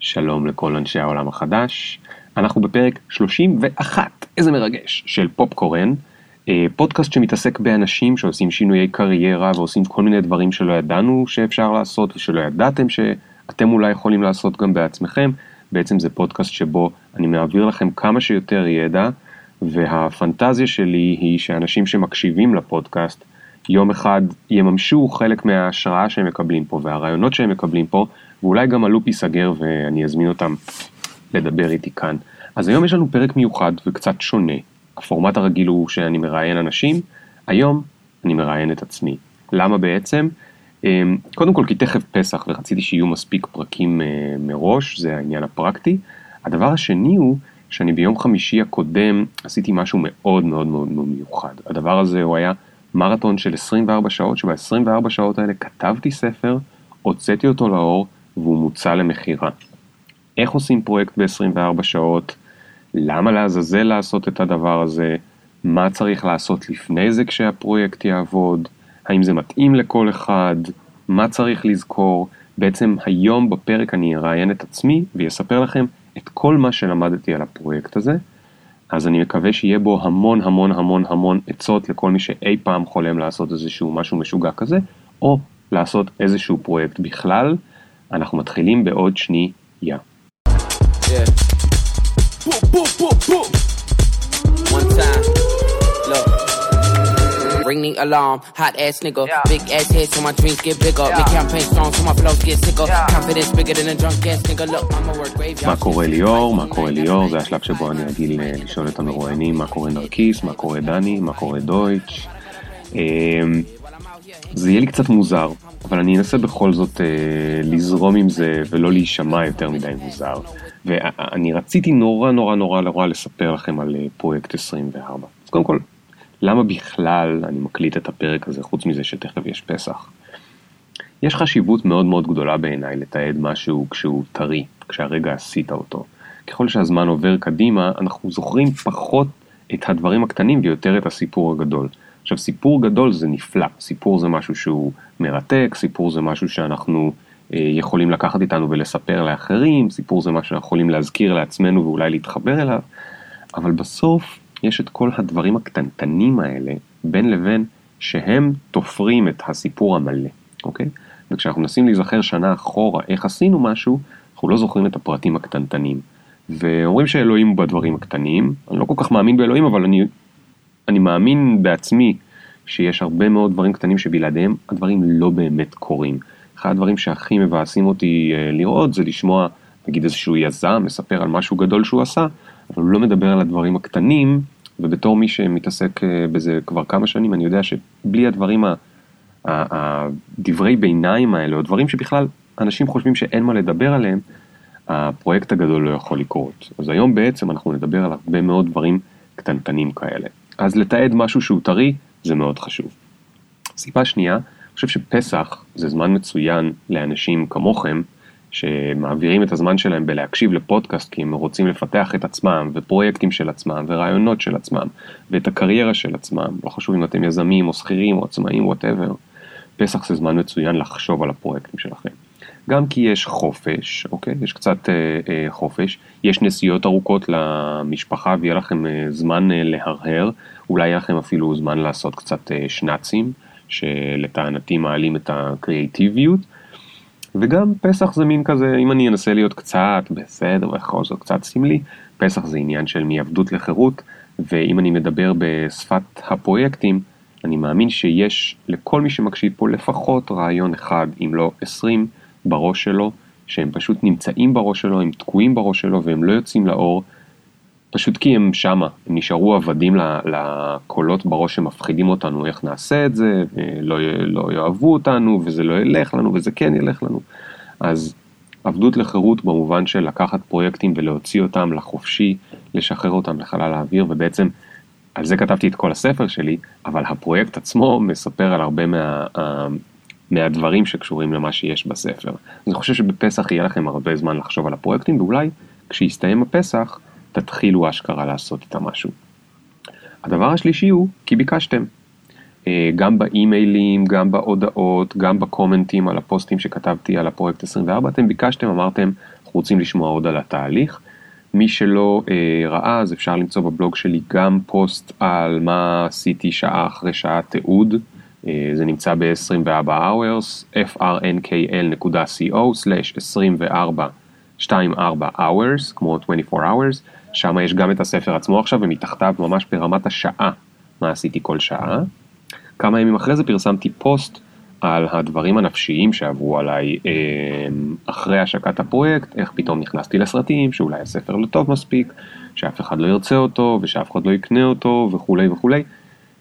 שלום לכל אנשי העולם החדש. אנחנו בפרק 31, איזה מרגש, של פופקורן, אה, פודקאסט שמתעסק באנשים שעושים שינויי קריירה ועושים כל מיני דברים שלא ידענו שאפשר לעשות ושלא ידעתם שאתם אולי יכולים לעשות גם בעצמכם. בעצם זה פודקאסט שבו אני מעביר לכם כמה שיותר ידע, והפנטזיה שלי היא שאנשים שמקשיבים לפודקאסט יום אחד יממשו חלק מההשראה שהם מקבלים פה והרעיונות שהם מקבלים פה, ואולי גם הלופ ייסגר ואני אזמין אותם לדבר איתי כאן. אז היום יש לנו פרק מיוחד וקצת שונה. הפורמט הרגיל הוא שאני מראיין אנשים, היום אני מראיין את עצמי. למה בעצם? אמ, קודם כל כי תכף פסח ורציתי שיהיו מספיק פרקים אה, מראש, זה העניין הפרקטי. הדבר השני הוא שאני ביום חמישי הקודם עשיתי משהו מאוד מאוד מאוד מיוחד. הדבר הזה הוא היה מרתון של 24 שעות, שב-24 שעות האלה כתבתי ספר, הוצאתי אותו לאור והוא מוצע למכירה. איך עושים פרויקט ב-24 שעות? למה לעזאזל לעשות את הדבר הזה? מה צריך לעשות לפני זה כשהפרויקט יעבוד? האם זה מתאים לכל אחד? מה צריך לזכור? בעצם היום בפרק אני אראיין את עצמי ויספר לכם את כל מה שלמדתי על הפרויקט הזה. אז אני מקווה שיהיה בו המון המון המון המון עצות לכל מי שאי פעם חולם לעשות איזשהו משהו משוגע כזה, או לעשות איזשהו פרויקט בכלל. אנחנו מתחילים בעוד שנייה. Yeah. Boom, boom, boom, boom. One time. Ring the alarm, hot ass nigga. Yeah. Big ass head so my dreams get bigger. Yeah. Make campaign strong so my flows get sicker. Yeah. Confidence bigger than a drunk ass nigga. Look, I'ma work grave. מה קורה ליאור? מה קורה ליאור? זה השלב שבו אני רגיל לשאול את המרואיינים מה קורה נרקיס, מה קורה דני, מה קורה דויטש. זה יהיה לי קצת מוזר, אבל אני אנסה בכל זאת אה, לזרום עם זה ולא להישמע יותר מדי מוזר. ואני רציתי נורא נורא נורא נורא לספר לכם על אה, פרויקט 24. אז קודם כל, למה בכלל אני מקליט את הפרק הזה, חוץ מזה שתכף יש פסח? יש חשיבות מאוד מאוד גדולה בעיניי לתעד משהו כשהוא טרי, כשהרגע עשית אותו. ככל שהזמן עובר קדימה, אנחנו זוכרים פחות את הדברים הקטנים ויותר את הסיפור הגדול. עכשיו, סיפור גדול זה נפלא, סיפור זה משהו שהוא מרתק, סיפור זה משהו שאנחנו אה, יכולים לקחת איתנו ולספר לאחרים, סיפור זה משהו שאנחנו יכולים להזכיר לעצמנו ואולי להתחבר אליו, אבל בסוף יש את כל הדברים הקטנטנים האלה בין לבין שהם תופרים את הסיפור המלא, אוקיי? וכשאנחנו מנסים להיזכר שנה אחורה איך עשינו משהו, אנחנו לא זוכרים את הפרטים הקטנטנים. ואומרים שאלוהים הוא בדברים הקטנים, אני לא כל כך מאמין באלוהים, אבל אני, אני מאמין בעצמי שיש הרבה מאוד דברים קטנים שבלעדיהם הדברים לא באמת קורים. אחד הדברים שהכי מבאסים אותי אה, לראות זה לשמוע נגיד איזשהו יזם מספר על משהו גדול שהוא עשה, אבל הוא לא מדבר על הדברים הקטנים, ובתור מי שמתעסק אה, בזה כבר כמה שנים, אני יודע שבלי הדברים, הדברי ביניים האלה, או דברים שבכלל אנשים חושבים שאין מה לדבר עליהם, הפרויקט הגדול לא יכול לקרות. אז היום בעצם אנחנו נדבר על הרבה מאוד דברים קטנטנים כאלה. אז לתעד משהו שהוא טרי, זה מאוד חשוב. סיבה שנייה, אני חושב שפסח זה זמן מצוין לאנשים כמוכם, שמעבירים את הזמן שלהם בלהקשיב לפודקאסט כי הם רוצים לפתח את עצמם ופרויקטים של עצמם ורעיונות של עצמם ואת הקריירה של עצמם, לא חשוב אם אתם יזמים או שכירים או עצמאים whatever, פסח זה זמן מצוין לחשוב על הפרויקטים שלכם. גם כי יש חופש, אוקיי? יש קצת אה, אה, חופש, יש נסיעות ארוכות למשפחה ויהיה לכם אה, זמן אה, להרהר, אולי יהיה לכם אפילו זמן לעשות קצת אה, שנאצים, שלטענתי מעלים את הקריאיטיביות. וגם פסח זה מין כזה, אם אני אנסה להיות קצת בסדר, בכל זאת קצת סמלי, פסח זה עניין של מעבדות לחירות, ואם אני מדבר בשפת הפרויקטים, אני מאמין שיש לכל מי שמקשיב פה לפחות רעיון אחד, אם לא עשרים, בראש שלו, שהם פשוט נמצאים בראש שלו, הם תקועים בראש שלו והם לא יוצאים לאור, פשוט כי הם שמה, הם נשארו עבדים לקולות בראש שמפחידים אותנו איך נעשה את זה, ולא לא יאהבו אותנו, וזה לא ילך לנו, וזה כן ילך לנו. אז עבדות לחירות במובן של לקחת פרויקטים ולהוציא אותם לחופשי, לשחרר אותם לחלל האוויר, ובעצם על זה כתבתי את כל הספר שלי, אבל הפרויקט עצמו מספר על הרבה מה, מהדברים שקשורים למה שיש בספר. אני חושב שבפסח יהיה לכם הרבה זמן לחשוב על הפרויקטים, ואולי כשיסתיים הפסח, תתחילו אשכרה לעשות איתה משהו. הדבר השלישי הוא כי ביקשתם. אה, גם באימיילים, גם בהודעות, גם בקומנטים על הפוסטים שכתבתי על הפרויקט 24, אתם ביקשתם, אמרתם, אנחנו רוצים לשמוע עוד על התהליך. מי שלא אה, ראה אז אפשר למצוא בבלוג שלי גם פוסט על מה עשיתי שעה אחרי שעה תיעוד, אה, זה נמצא ב-24 hours, frnkl.co/24 24 hours, כמו 24 hours, שם יש גם את הספר עצמו עכשיו ומתחתיו ממש ברמת השעה מה עשיתי כל שעה. כמה ימים אחרי זה פרסמתי פוסט על הדברים הנפשיים שעברו עליי אה, אחרי השקת הפרויקט, איך פתאום נכנסתי לסרטים, שאולי הספר לא טוב מספיק, שאף אחד לא ירצה אותו ושאף אחד לא יקנה אותו וכולי וכולי.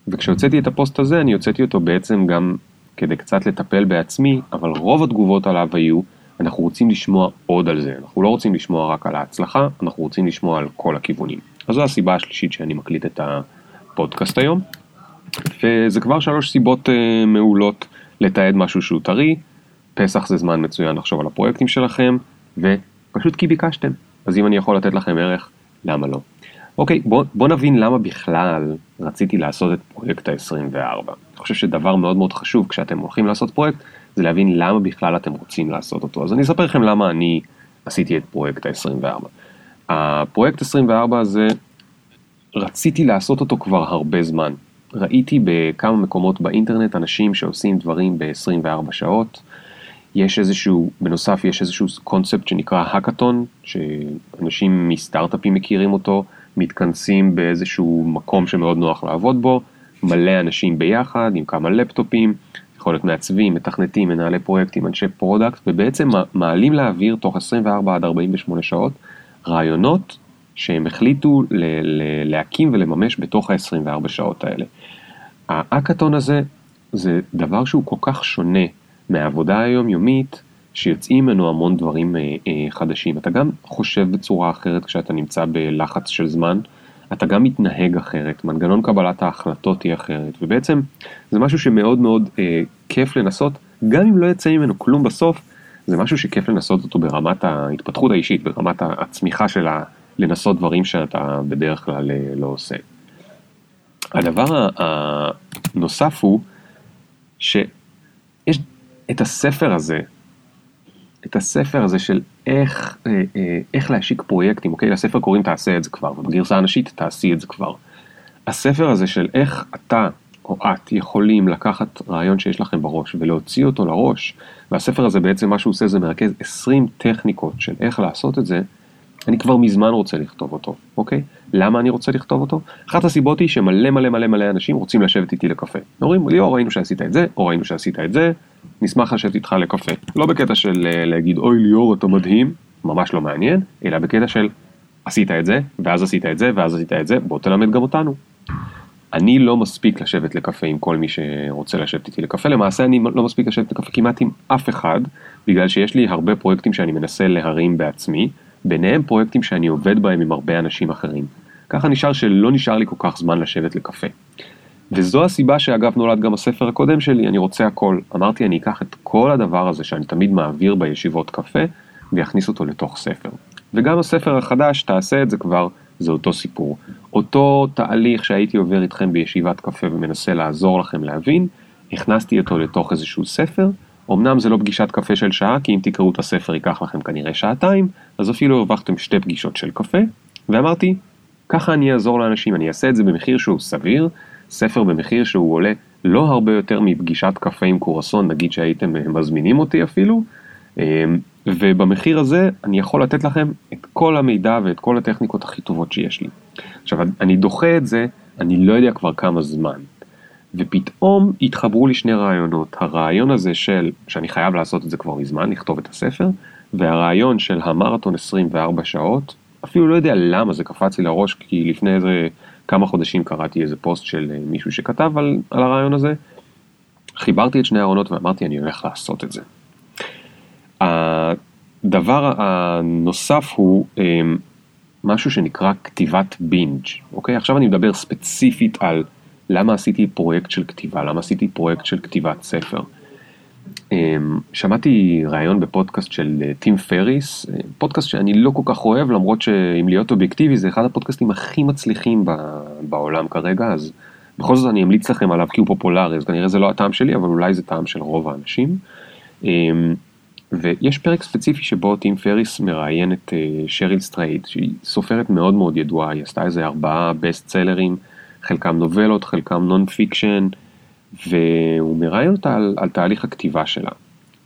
וכשהוצאתי את הפוסט הזה אני הוצאתי אותו בעצם גם כדי קצת לטפל בעצמי, אבל רוב התגובות עליו היו, אנחנו רוצים לשמוע עוד על זה, אנחנו לא רוצים לשמוע רק על ההצלחה, אנחנו רוצים לשמוע על כל הכיוונים. אז זו הסיבה השלישית שאני מקליט את הפודקאסט היום, וזה כבר שלוש סיבות uh, מעולות לתעד משהו שהוא טרי, פסח זה זמן מצוין לחשוב על הפרויקטים שלכם, ופשוט כי ביקשתם. אז אם אני יכול לתת לכם ערך, למה לא? אוקיי, בוא, בוא נבין למה בכלל רציתי לעשות את פרויקט ה-24. אני חושב שדבר מאוד מאוד חשוב כשאתם הולכים לעשות פרויקט, זה להבין למה בכלל אתם רוצים לעשות אותו. אז אני אספר לכם למה אני עשיתי את פרויקט ה-24. הפרויקט 24 הזה, רציתי לעשות אותו כבר הרבה זמן. ראיתי בכמה מקומות באינטרנט אנשים שעושים דברים ב-24 שעות. יש איזשהו, בנוסף יש איזשהו קונספט שנקרא האקתון, שאנשים מסטארט-אפים מכירים אותו, מתכנסים באיזשהו מקום שמאוד נוח לעבוד בו, מלא אנשים ביחד עם כמה לפטופים, יכול להיות מעצבים, מתכנתים, מנהלי פרויקטים, אנשי product, ובעצם מעלים לאוויר תוך 24 עד 48 שעות רעיונות שהם החליטו ל- ל- להקים ולממש בתוך ה-24 שעות האלה. האקתון הזה זה דבר שהוא כל כך שונה מהעבודה היומיומית, שיוצאים ממנו המון דברים אה, אה, חדשים. אתה גם חושב בצורה אחרת כשאתה נמצא בלחץ של זמן, אתה גם מתנהג אחרת, מנגנון קבלת ההחלטות היא אחרת, ובעצם זה משהו שמאוד מאוד אה, כיף לנסות, גם אם לא יצא ממנו כלום בסוף, זה משהו שכיף לנסות אותו ברמת ההתפתחות האישית, ברמת הצמיחה של לנסות דברים שאתה בדרך כלל אה, לא עושה. הדבר הנוסף הוא שיש את הספר הזה, את הספר הזה של איך, אה, אה, איך להשיק פרויקטים, אוקיי? לספר קוראים תעשה את זה כבר, ובגרסה הנשית תעשי את זה כבר. הספר הזה של איך אתה או את יכולים לקחת רעיון שיש לכם בראש ולהוציא אותו לראש, והספר הזה בעצם מה שהוא עושה זה מרכז 20 טכניקות של איך לעשות את זה, אני כבר מזמן רוצה לכתוב אותו, אוקיי? למה אני רוצה לכתוב אותו? אחת הסיבות היא שמלא מלא מלא מלא אנשים רוצים לשבת איתי לקפה. אומרים ליאור ראינו שעשית את זה, או ראינו שעשית את זה, נשמח לשבת איתך לקפה. לא בקטע של אה, להגיד אוי ליאור אתה מדהים, ממש לא מעניין, אלא בקטע של עשית את זה, ואז עשית את זה, ואז עשית את זה, בוא תלמד גם אותנו. אני לא מספיק לשבת לקפה עם כל מי שרוצה לשבת איתי לקפה, למעשה אני לא מספיק לשבת לקפה כמעט עם אף אחד, בגלל שיש לי הרבה פרויקטים שאני מנסה להרים בעצמי, ביניהם פרויקטים שאני עובד בהם עם הרבה אנשים אחרים. ככה נשאר שלא נשאר לי כל כך זמן לשבת לקפה. וזו הסיבה שאגב נולד גם הספר הקודם שלי, אני רוצה הכל. אמרתי אני אקח את כל הדבר הזה שאני תמיד מעביר בישיבות קפה, ויכניס אותו לתוך ספר. וגם הספר החדש, תעשה את זה כבר, זה אותו סיפור. אותו תהליך שהייתי עובר איתכם בישיבת קפה ומנסה לעזור לכם להבין, הכנסתי אותו לתוך איזשהו ספר, אמנם זה לא פגישת קפה של שעה, כי אם תקראו את הספר ייקח לכם כנראה שעתיים, אז אפילו הרווחתם שתי פגישות של קפה, ואמרתי, ככה אני אעזור לאנשים, אני אעשה את זה במחיר שהוא סביר, ספר במחיר שהוא עולה לא הרבה יותר מפגישת קפה עם קורסון, נגיד שהייתם מזמינים אותי אפילו, אמ, ובמחיר הזה אני יכול לתת לכם את כל המידע ואת כל הטכניקות הכי טובות שיש לי. עכשיו, אני דוחה את זה, אני לא יודע כבר כמה זמן. ופתאום התחברו לי שני רעיונות, הרעיון הזה של, שאני חייב לעשות את זה כבר מזמן, לכתוב את הספר, והרעיון של המרתון 24 שעות, אפילו לא יודע למה זה קפץ לי לראש, כי לפני איזה כמה חודשים קראתי איזה פוסט של אה, מישהו שכתב על, על הרעיון הזה, חיברתי את שני הרעיונות ואמרתי אני הולך לעשות את זה. הדבר הנוסף הוא אמ, משהו שנקרא כתיבת בינג', אוקיי? עכשיו אני מדבר ספציפית על למה עשיתי פרויקט של כתיבה, למה עשיתי פרויקט של כתיבת ספר. אמ, שמעתי ראיון בפודקאסט של אה, טים פריס, אה, פודקאסט שאני לא כל כך אוהב למרות שאם להיות אובייקטיבי זה אחד הפודקאסטים הכי מצליחים בעולם כרגע אז בכל זאת אני אמליץ לכם עליו כי הוא פופולרי, אז כנראה זה לא הטעם שלי, אבל אולי זה טעם של רוב האנשים. אמ, ויש פרק ספציפי שבו טים פריס מראיין את אה, שריל סטרייד, שהיא סופרת מאוד מאוד ידועה, היא עשתה איזה ארבעה בסט סלרים, חלקם נובלות, חלקם non fiction, והוא מראיין אותה על, על תהליך הכתיבה שלה.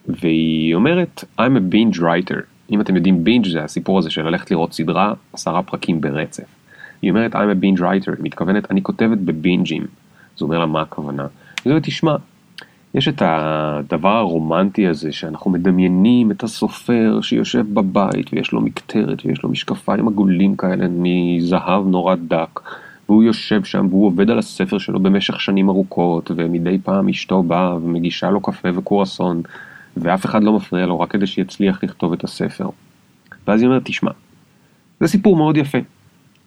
והיא אומרת, I'm a binge writer. אם אתם יודעים בינג' זה הסיפור הזה של ללכת לראות סדרה עשרה פרקים ברצף. היא אומרת I'm a binge writer, היא מתכוונת אני כותבת בבינג'ים. אז הוא אומר לה מה הכוונה. היא אומרת תשמע, יש את הדבר הרומנטי הזה שאנחנו מדמיינים את הסופר שיושב בבית ויש לו מקטרת ויש לו משקפיים עגולים כאלה מזהב נורא דק והוא יושב שם והוא עובד על הספר שלו במשך שנים ארוכות ומדי פעם אשתו באה ומגישה לו קפה וקורסון ואף אחד לא מפריע לו רק כדי שיצליח לכתוב את הספר. ואז היא אומרת תשמע, זה סיפור מאוד יפה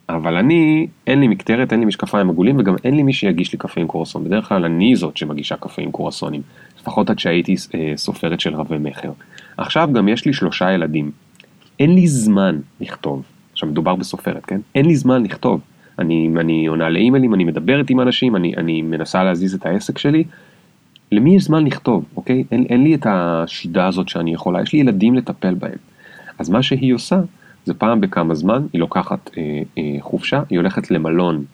אבל אני, אין לי מקטרת, אין לי משקפיים עגולים וגם אין לי מי שיגיש לי קפה עם קורסון. בדרך כלל אני זאת שמגישה קפה עם קורסונים, לפחות עד שהייתי אה, סופרת של רבי מכר. עכשיו גם יש לי שלושה ילדים. אין לי זמן לכתוב. עכשיו מדובר בסופרת, כן? אין לי זמן לכתוב. אני, אני עונה לאימיילים, אני מדברת עם אנשים, אני, אני מנסה להזיז את העסק שלי. למי יש זמן לכתוב, אוקיי? אין, אין לי את השידה הזאת שאני יכולה, יש לי ילדים לטפל בהם. אז מה שהיא עושה, זה פעם בכמה זמן, היא לוקחת אה, אה, חופשה, היא הולכת למלון,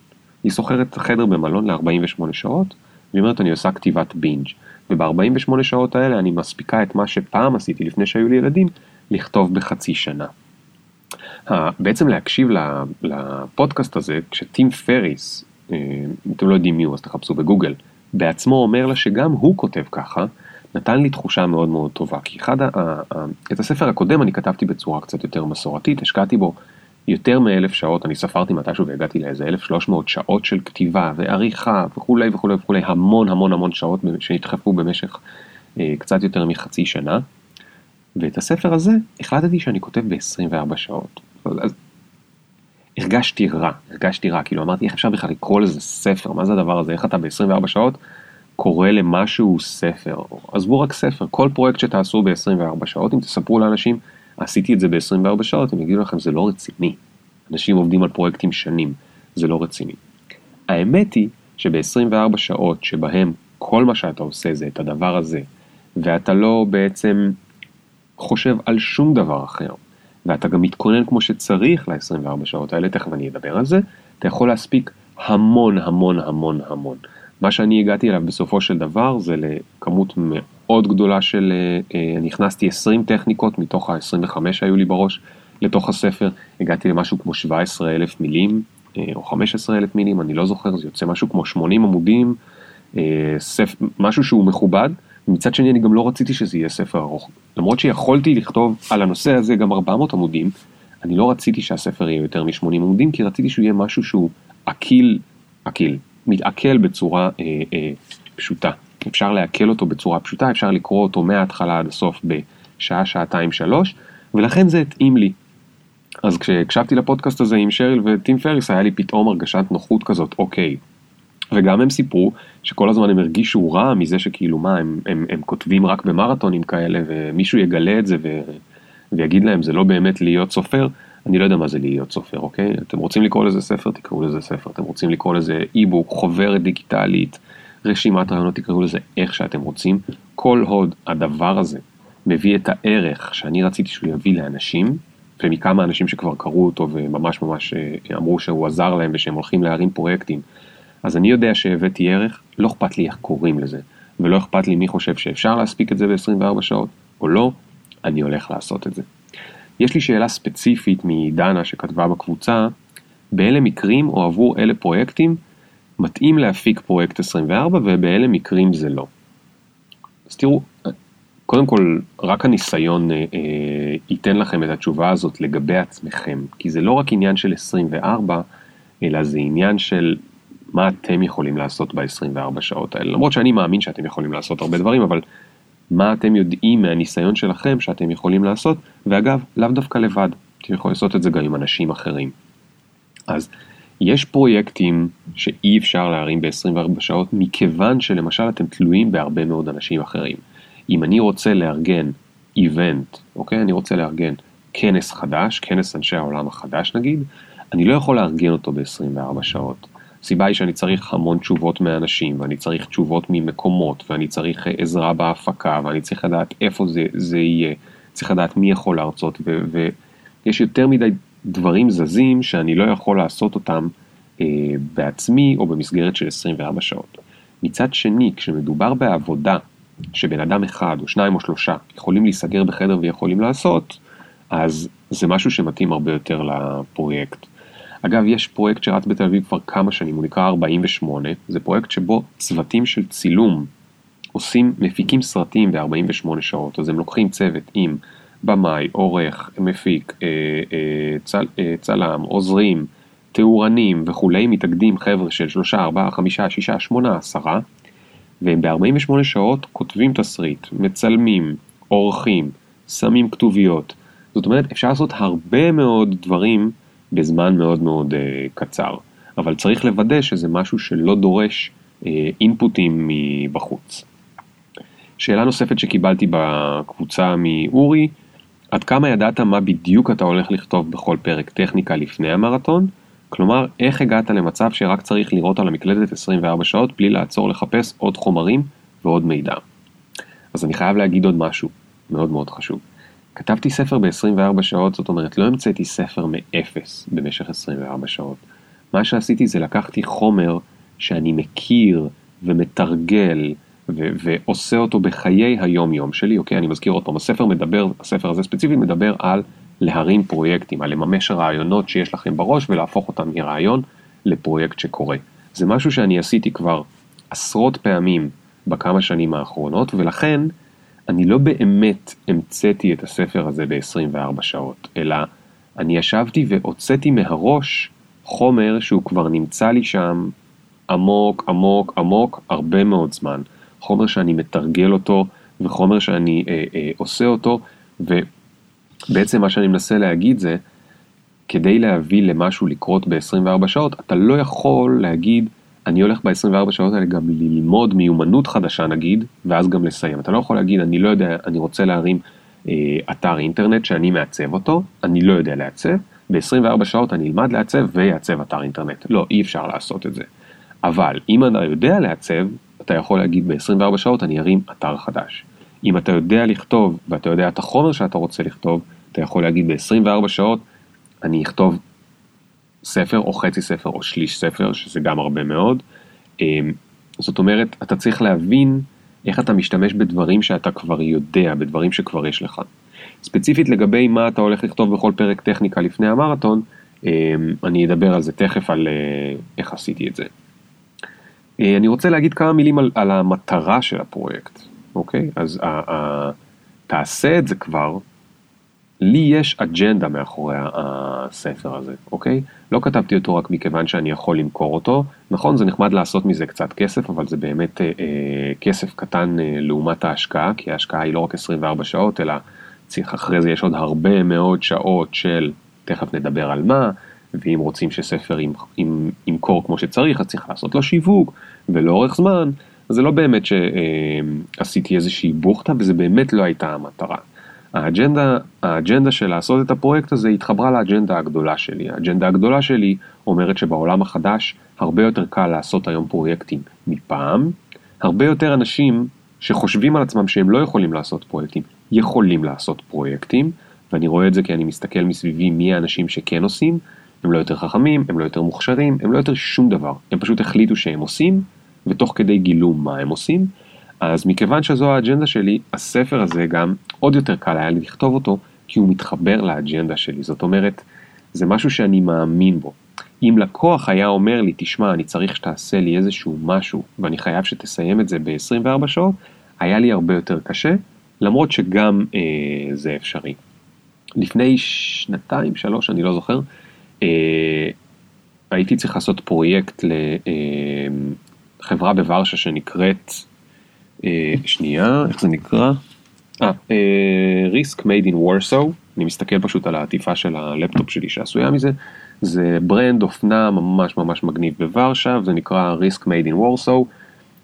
היא שוכרת חדר במלון ל-48 שעות, והיא אומרת אני עושה כתיבת בינג', וב-48 שעות האלה אני מספיקה את מה שפעם עשיתי לפני שהיו לי ילדים, לכתוב בחצי שנה. בעצם להקשיב לפודקאסט הזה, כשטים פריס, אה, אתם לא יודעים מי הוא אז תחפשו בגוגל, בעצמו אומר לה שגם הוא כותב ככה, נתן לי תחושה מאוד מאוד טובה, כי אחד, ה, ה, ה, את הספר הקודם אני כתבתי בצורה קצת יותר מסורתית, השקעתי בו יותר מאלף שעות, אני ספרתי מתישהו והגעתי לאיזה 1300 שעות של כתיבה ועריכה וכולי וכולי וכולי, המון המון המון שעות שנדחפו במשך אה, קצת יותר מחצי שנה, ואת הספר הזה החלטתי שאני כותב ב-24 שעות. אז הרגשתי רע, הרגשתי רע, כאילו אמרתי איך אפשר בכלל לקרוא לזה ספר, מה זה הדבר הזה, איך אתה ב-24 שעות קורא למשהו ספר, עזבו רק ספר, כל פרויקט שתעשו ב-24 שעות, אם תספרו לאנשים, עשיתי את זה ב-24 שעות, הם יגידו לכם זה לא רציני. אנשים עובדים על פרויקטים שנים, זה לא רציני. האמת היא שב-24 שעות שבהם כל מה שאתה עושה זה את הדבר הזה, ואתה לא בעצם חושב על שום דבר אחר, ואתה גם מתכונן כמו שצריך ל-24 שעות האלה, תכף אני אדבר על זה, אתה יכול להספיק המון המון המון המון. מה שאני הגעתי אליו בסופו של דבר זה לכמות מאוד גדולה של, אה, אה, נכנסתי 20 טכניקות מתוך ה-25 שהיו לי בראש לתוך הספר, הגעתי למשהו כמו 17 אלף מילים אה, או 15 אלף מילים, אני לא זוכר, זה יוצא משהו כמו 80 עמודים, ספ... משהו שהוא מכובד, ומצד שני אני גם לא רציתי שזה יהיה ספר ארוך. למרות שיכולתי לכתוב על הנושא הזה גם 400 עמודים, אני לא רציתי שהספר יהיה יותר מ-80 עמודים, כי רציתי שהוא יהיה משהו שהוא עקיל, עקיל, מתעכל בצורה אה, אה, פשוטה. אפשר לעכל אותו בצורה פשוטה, אפשר לקרוא אותו מההתחלה עד הסוף בשעה, שעתיים, שלוש, ולכן זה התאים לי. אז כשהקשבתי לפודקאסט הזה עם שריל וטים פריס, היה לי פתאום הרגשת נוחות כזאת, אוקיי. וגם הם סיפרו שכל הזמן הם הרגישו רע מזה שכאילו מה, הם, הם, הם כותבים רק במרתונים כאלה, ומישהו יגלה את זה ו, ויגיד להם זה לא באמת להיות סופר, אני לא יודע מה זה להיות סופר, אוקיי? אתם רוצים לקרוא לזה ספר, תקראו לזה ספר. אתם רוצים לקרוא לזה אי-בוק, חוברת דיגיטלית, רשימת רעיונות, תקראו לזה איך שאתם רוצים. כל עוד הדבר הזה מביא את הערך שאני רציתי שהוא יביא לאנשים, ומכמה אנשים שכבר קראו אותו וממש ממש אה, אמרו שהוא עזר להם ושהם הולכים להרים פרויקטים, אז אני יודע שהבאתי ערך, לא אכפת לי איך קוראים לזה, ולא אכפת לי מי חושב שאפשר להספיק את זה ב-24 שעות או לא, אני הולך לעשות את זה. יש לי שאלה ספציפית מדנה שכתבה בקבוצה, באילו מקרים או עבור אלה פרויקטים מתאים להפיק פרויקט 24 ובאילו מקרים זה לא. אז תראו, קודם כל רק הניסיון אה, אה, ייתן לכם את התשובה הזאת לגבי עצמכם, כי זה לא רק עניין של 24, אלא זה עניין של מה אתם יכולים לעשות ב-24 שעות האלה. למרות שאני מאמין שאתם יכולים לעשות הרבה דברים, אבל מה אתם יודעים מהניסיון שלכם שאתם יכולים לעשות, ואגב, לאו דווקא לבד, אתם יכולים לעשות את זה גם עם אנשים אחרים. אז יש פרויקטים שאי אפשר להרים ב-24 שעות, מכיוון שלמשל אתם תלויים בהרבה מאוד אנשים אחרים. אם אני רוצה לארגן איבנט, אוקיי? אני רוצה לארגן כנס חדש, כנס אנשי העולם החדש נגיד, אני לא יכול לארגן אותו ב-24 שעות. הסיבה היא שאני צריך המון תשובות מאנשים, ואני צריך תשובות ממקומות, ואני צריך עזרה בהפקה, ואני צריך לדעת איפה זה, זה יהיה, צריך לדעת מי יכול להרצות, ויש יותר מדי דברים זזים שאני לא יכול לעשות אותם אה, בעצמי או במסגרת של 24 שעות. מצד שני, כשמדובר בעבודה שבן אדם אחד או שניים או שלושה יכולים להיסגר בחדר ויכולים לעשות, אז זה משהו שמתאים הרבה יותר לפרויקט. אגב, יש פרויקט שרץ בתל אביב כבר כמה שנים, הוא נקרא 48, זה פרויקט שבו צוותים של צילום עושים, מפיקים סרטים ב-48 שעות, אז הם לוקחים צוות עם במאי, עורך, מפיק, אה, אה, צל, אה, צלם, עוזרים, תאורנים וכולי, מתאגדים חבר'ה של שלושה, ארבעה, חמישה, שישה, שמונה, עשרה, והם ב-48 שעות כותבים תסריט, מצלמים, עורכים, שמים כתוביות. זאת אומרת, אפשר לעשות הרבה מאוד דברים בזמן מאוד מאוד uh, קצר, אבל צריך לוודא שזה משהו שלא דורש uh, אינפוטים מבחוץ. שאלה נוספת שקיבלתי בקבוצה מאורי, עד כמה ידעת מה בדיוק אתה הולך לכתוב בכל פרק טכניקה לפני המרתון? כלומר, איך הגעת למצב שרק צריך לראות על המקלדת 24 שעות בלי לעצור לחפש עוד חומרים ועוד מידע? אז אני חייב להגיד עוד משהו מאוד מאוד חשוב. כתבתי ספר ב-24 שעות, זאת אומרת לא המצאתי ספר מאפס במשך 24 שעות. מה שעשיתי זה לקחתי חומר שאני מכיר ומתרגל ו- ועושה אותו בחיי היום יום שלי, אוקיי? אני מזכיר עוד פעם, הספר מדבר, הספר הזה ספציפית מדבר על להרים פרויקטים, על לממש רעיונות שיש לכם בראש ולהפוך אותם מרעיון לפרויקט שקורה. זה משהו שאני עשיתי כבר עשרות פעמים בכמה שנים האחרונות, ולכן אני לא באמת המצאתי את הספר הזה ב-24 שעות, אלא אני ישבתי והוצאתי מהראש חומר שהוא כבר נמצא לי שם עמוק, עמוק, עמוק, הרבה מאוד זמן. חומר שאני מתרגל אותו וחומר שאני אה, אה, עושה אותו, ובעצם מה שאני מנסה להגיד זה, כדי להביא למשהו לקרות ב-24 שעות, אתה לא יכול להגיד, אני הולך ב-24 שעות האלה גם ללמוד מיומנות חדשה נגיד, ואז גם לסיים. אתה לא יכול להגיד, אני לא יודע, אני רוצה להרים אה, אתר אינטרנט שאני מעצב אותו, אני לא יודע לעצב, ב-24 שעות אני אלמד לעצב ויעצב אתר אינטרנט. לא, אי אפשר לעשות את זה. אבל אם אתה יודע לעצב, אתה יכול להגיד ב-24 שעות אני ארים אתר חדש. אם אתה יודע לכתוב ואתה יודע את החומר שאתה רוצה לכתוב, אתה יכול להגיד ב-24 שעות אני אכתוב ספר או חצי ספר או שליש ספר, שזה גם הרבה מאוד. אמ, זאת אומרת, אתה צריך להבין איך אתה משתמש בדברים שאתה כבר יודע, בדברים שכבר יש לך. ספציפית לגבי מה אתה הולך לכתוב בכל פרק טכניקה לפני המרתון, אמ, אני אדבר על זה תכף, על אה, איך עשיתי את זה. אה, אני רוצה להגיד כמה מילים על, על המטרה של הפרויקט, אוקיי? אז ה, ה, תעשה את זה כבר, לי יש אג'נדה מאחורי הספר הזה, אוקיי? לא כתבתי אותו רק מכיוון שאני יכול למכור אותו. נכון, זה נחמד לעשות מזה קצת כסף, אבל זה באמת אה, אה, כסף קטן אה, לעומת ההשקעה, כי ההשקעה היא לא רק 24 שעות, אלא צריך אחרי זה יש עוד הרבה מאוד שעות של, תכף נדבר על מה, ואם רוצים שספר ימכור כמו שצריך, אז צריך לעשות לו שיווק, ולאורך זמן, זה לא באמת שעשיתי איזושהי בוכטה, וזה באמת לא הייתה המטרה. האג'נדה, האג'נדה של לעשות את הפרויקט הזה התחברה לאג'נדה הגדולה שלי. האג'נדה הגדולה שלי אומרת שבעולם החדש הרבה יותר קל לעשות היום פרויקטים מפעם. הרבה יותר אנשים שחושבים על עצמם שהם לא יכולים לעשות פרויקטים, יכולים לעשות פרויקטים, ואני רואה את זה כי אני מסתכל מסביבי מי האנשים שכן עושים, הם לא יותר חכמים, הם לא יותר מוכשרים, הם לא יותר שום דבר, הם פשוט החליטו שהם עושים, ותוך כדי גילו מה הם עושים. אז מכיוון שזו האג'נדה שלי, הספר הזה גם עוד יותר קל היה לי לכתוב אותו, כי הוא מתחבר לאג'נדה שלי. זאת אומרת, זה משהו שאני מאמין בו. אם לקוח היה אומר לי, תשמע, אני צריך שתעשה לי איזשהו משהו, ואני חייב שתסיים את זה ב-24 שעות, היה לי הרבה יותר קשה, למרות שגם אה, זה אפשרי. לפני שנתיים, שלוש, אני לא זוכר, אה, הייתי צריך לעשות פרויקט לחברה אה, בוורשה שנקראת שנייה, איך זה נקרא? אה, ריסק מייד אין וורסו, אני מסתכל פשוט על העטיפה של הלפטופ שלי שעשויה מזה, זה brand אופנה ממש ממש מגניב בוורשה, זה נקרא Risk Made in Warsaw,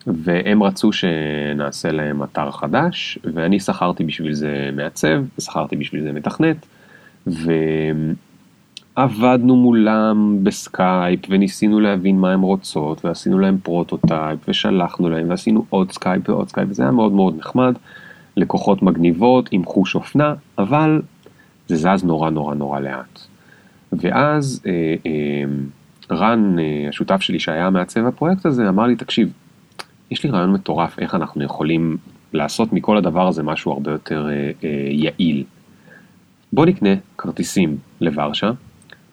והם רצו שנעשה להם אתר חדש, ואני שכרתי בשביל זה מעצב, ושכרתי בשביל זה מתכנת, ו... עבדנו מולם בסקייפ וניסינו להבין מה הם רוצות ועשינו להם prototype ושלחנו להם ועשינו עוד סקייפ ועוד סקייפ וזה היה מאוד מאוד נחמד. לקוחות מגניבות עם חוש אופנה אבל זה זז נורא נורא נורא לאט. ואז אה, אה, רן אה, השותף שלי שהיה מעצב הפרויקט הזה אמר לי תקשיב יש לי רעיון מטורף איך אנחנו יכולים לעשות מכל הדבר הזה משהו הרבה יותר אה, אה, יעיל. בוא נקנה כרטיסים לוורשה,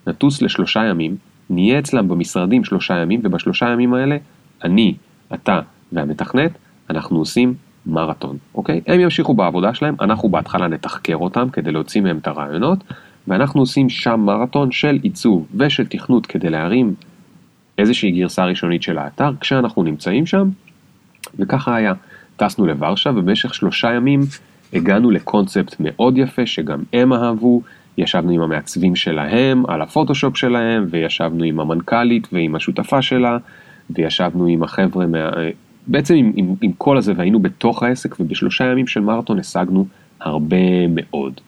נטוס לשלושה ימים, נהיה אצלם במשרדים שלושה ימים, ובשלושה ימים האלה, אני, אתה והמתכנת, אנחנו עושים מרתון, אוקיי? הם ימשיכו בעבודה שלהם, אנחנו בהתחלה נתחקר אותם כדי להוציא מהם את הרעיונות, ואנחנו עושים שם מרתון של עיצוב ושל תכנות כדי להרים איזושהי גרסה ראשונית של האתר כשאנחנו נמצאים שם, וככה היה. טסנו לוורשה ובמשך שלושה ימים הגענו לקונספט מאוד יפה שגם הם אהבו, ישבנו עם המעצבים שלהם על הפוטושופ שלהם וישבנו עם המנכ"לית ועם השותפה שלה וישבנו עם החבר'ה, מה... בעצם עם, עם, עם כל הזה והיינו בתוך העסק ובשלושה ימים של מרתון השגנו הרבה מאוד.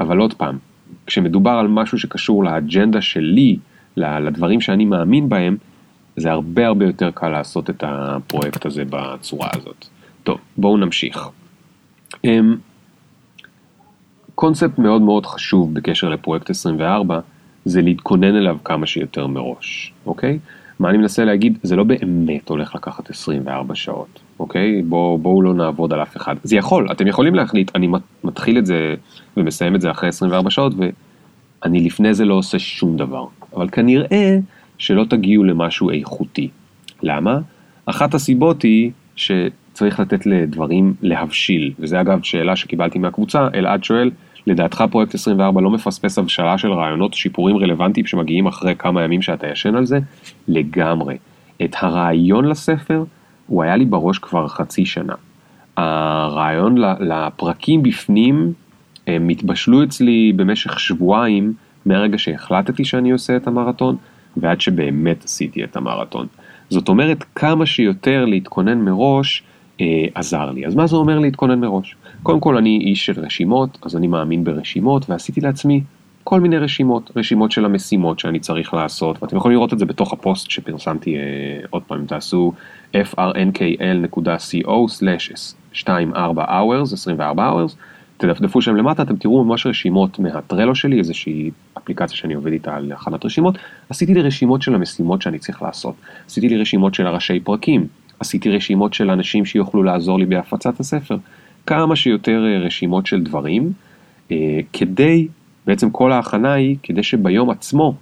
אבל עוד פעם, כשמדובר על משהו שקשור לאג'נדה שלי, לדברים שאני מאמין בהם, זה הרבה הרבה יותר קל לעשות את הפרויקט הזה בצורה הזאת. טוב, בואו נמשיך. קונספט מאוד מאוד חשוב בקשר לפרויקט 24 זה להתכונן אליו כמה שיותר מראש, אוקיי? מה אני מנסה להגיד? זה לא באמת הולך לקחת 24 שעות, אוקיי? בואו בוא לא נעבוד על אף אחד. זה יכול, אתם יכולים להחליט, אני מתחיל את זה ומסיים את זה אחרי 24 שעות ואני לפני זה לא עושה שום דבר. אבל כנראה שלא תגיעו למשהו איכותי. למה? אחת הסיבות היא שצריך לתת לדברים להבשיל, וזה אגב שאלה שקיבלתי מהקבוצה, אלעד שואל, לדעתך פרויקט 24 לא מפספס הבשלה של רעיונות שיפורים רלוונטיים שמגיעים אחרי כמה ימים שאתה ישן על זה? לגמרי. את הרעיון לספר, הוא היה לי בראש כבר חצי שנה. הרעיון לפרקים בפנים הם התבשלו אצלי במשך שבועיים מהרגע שהחלטתי שאני עושה את המרתון ועד שבאמת עשיתי את המרתון. זאת אומרת, כמה שיותר להתכונן מראש אה, עזר לי. אז מה זה אומר להתכונן מראש? קודם כל אני איש של רשימות, אז אני מאמין ברשימות, ועשיתי לעצמי כל מיני רשימות, רשימות של המשימות שאני צריך לעשות, ואתם יכולים לראות את זה בתוך הפוסט שפרסמתי, אה, עוד פעם, תעשו frnkl.co/24 hours, 24 hours, תדפדפו שם למטה, אתם תראו ממש רשימות מהטרלו שלי, איזושהי אפליקציה שאני עובד איתה על הכנת רשימות, עשיתי לי רשימות של המשימות שאני צריך לעשות, עשיתי לי רשימות של הראשי פרקים, עשיתי רשימות של אנשים שיוכלו לעזור לי בהפצת הספר, כמה שיותר אה, רשימות של דברים, אה, כדי, בעצם כל ההכנה היא כדי שביום עצמו,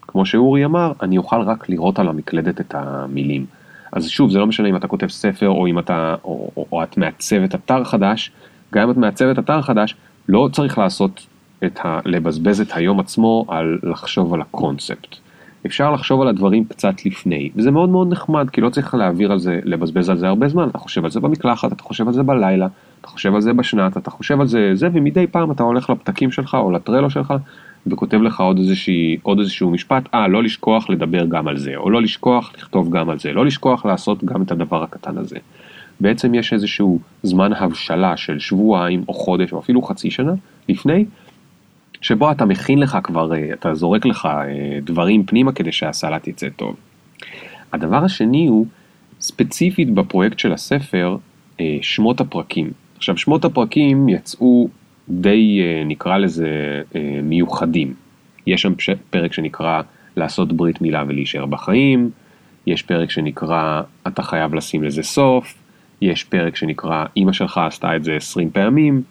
כמו שאורי אמר, אני אוכל רק לראות על המקלדת את המילים. אז שוב, זה לא משנה אם אתה כותב ספר או אם אתה, או, או, או את מעצבת אתר חדש, גם אם את מעצבת אתר חדש, לא צריך לעשות את ה... לבזבז את היום עצמו על לחשוב על הקונספט. אפשר לחשוב על הדברים קצת לפני, וזה מאוד מאוד נחמד, כי לא צריך להעביר על זה, לבזבז על זה הרבה זמן, אתה חושב על זה במקלחת, אתה חושב על זה בלילה, אתה חושב על זה בשנת, אתה חושב על זה זה, ומדי פעם אתה הולך לפתקים שלך או לטרלו שלך, וכותב לך עוד, איזושהי, עוד איזשהו משפט, אה, לא לשכוח לדבר גם על זה, או לא לשכוח לכתוב גם על זה, לא לשכוח לעשות גם את הדבר הקטן הזה. בעצם יש איזשהו זמן הבשלה של שבועיים או חודש או אפילו חצי שנה לפני, שבו אתה מכין לך כבר, אה, אתה זורק לך אה, דברים פנימה כדי שהסלט יצא טוב. הדבר השני הוא, ספציפית בפרויקט של הספר, אה, שמות הפרקים. עכשיו, שמות הפרקים יצאו די, נקרא לזה, מיוחדים. יש שם פרק שנקרא לעשות ברית מילה ולהישאר בחיים, יש פרק שנקרא אתה חייב לשים לזה סוף, יש פרק שנקרא אמא שלך עשתה את זה 20 פעמים.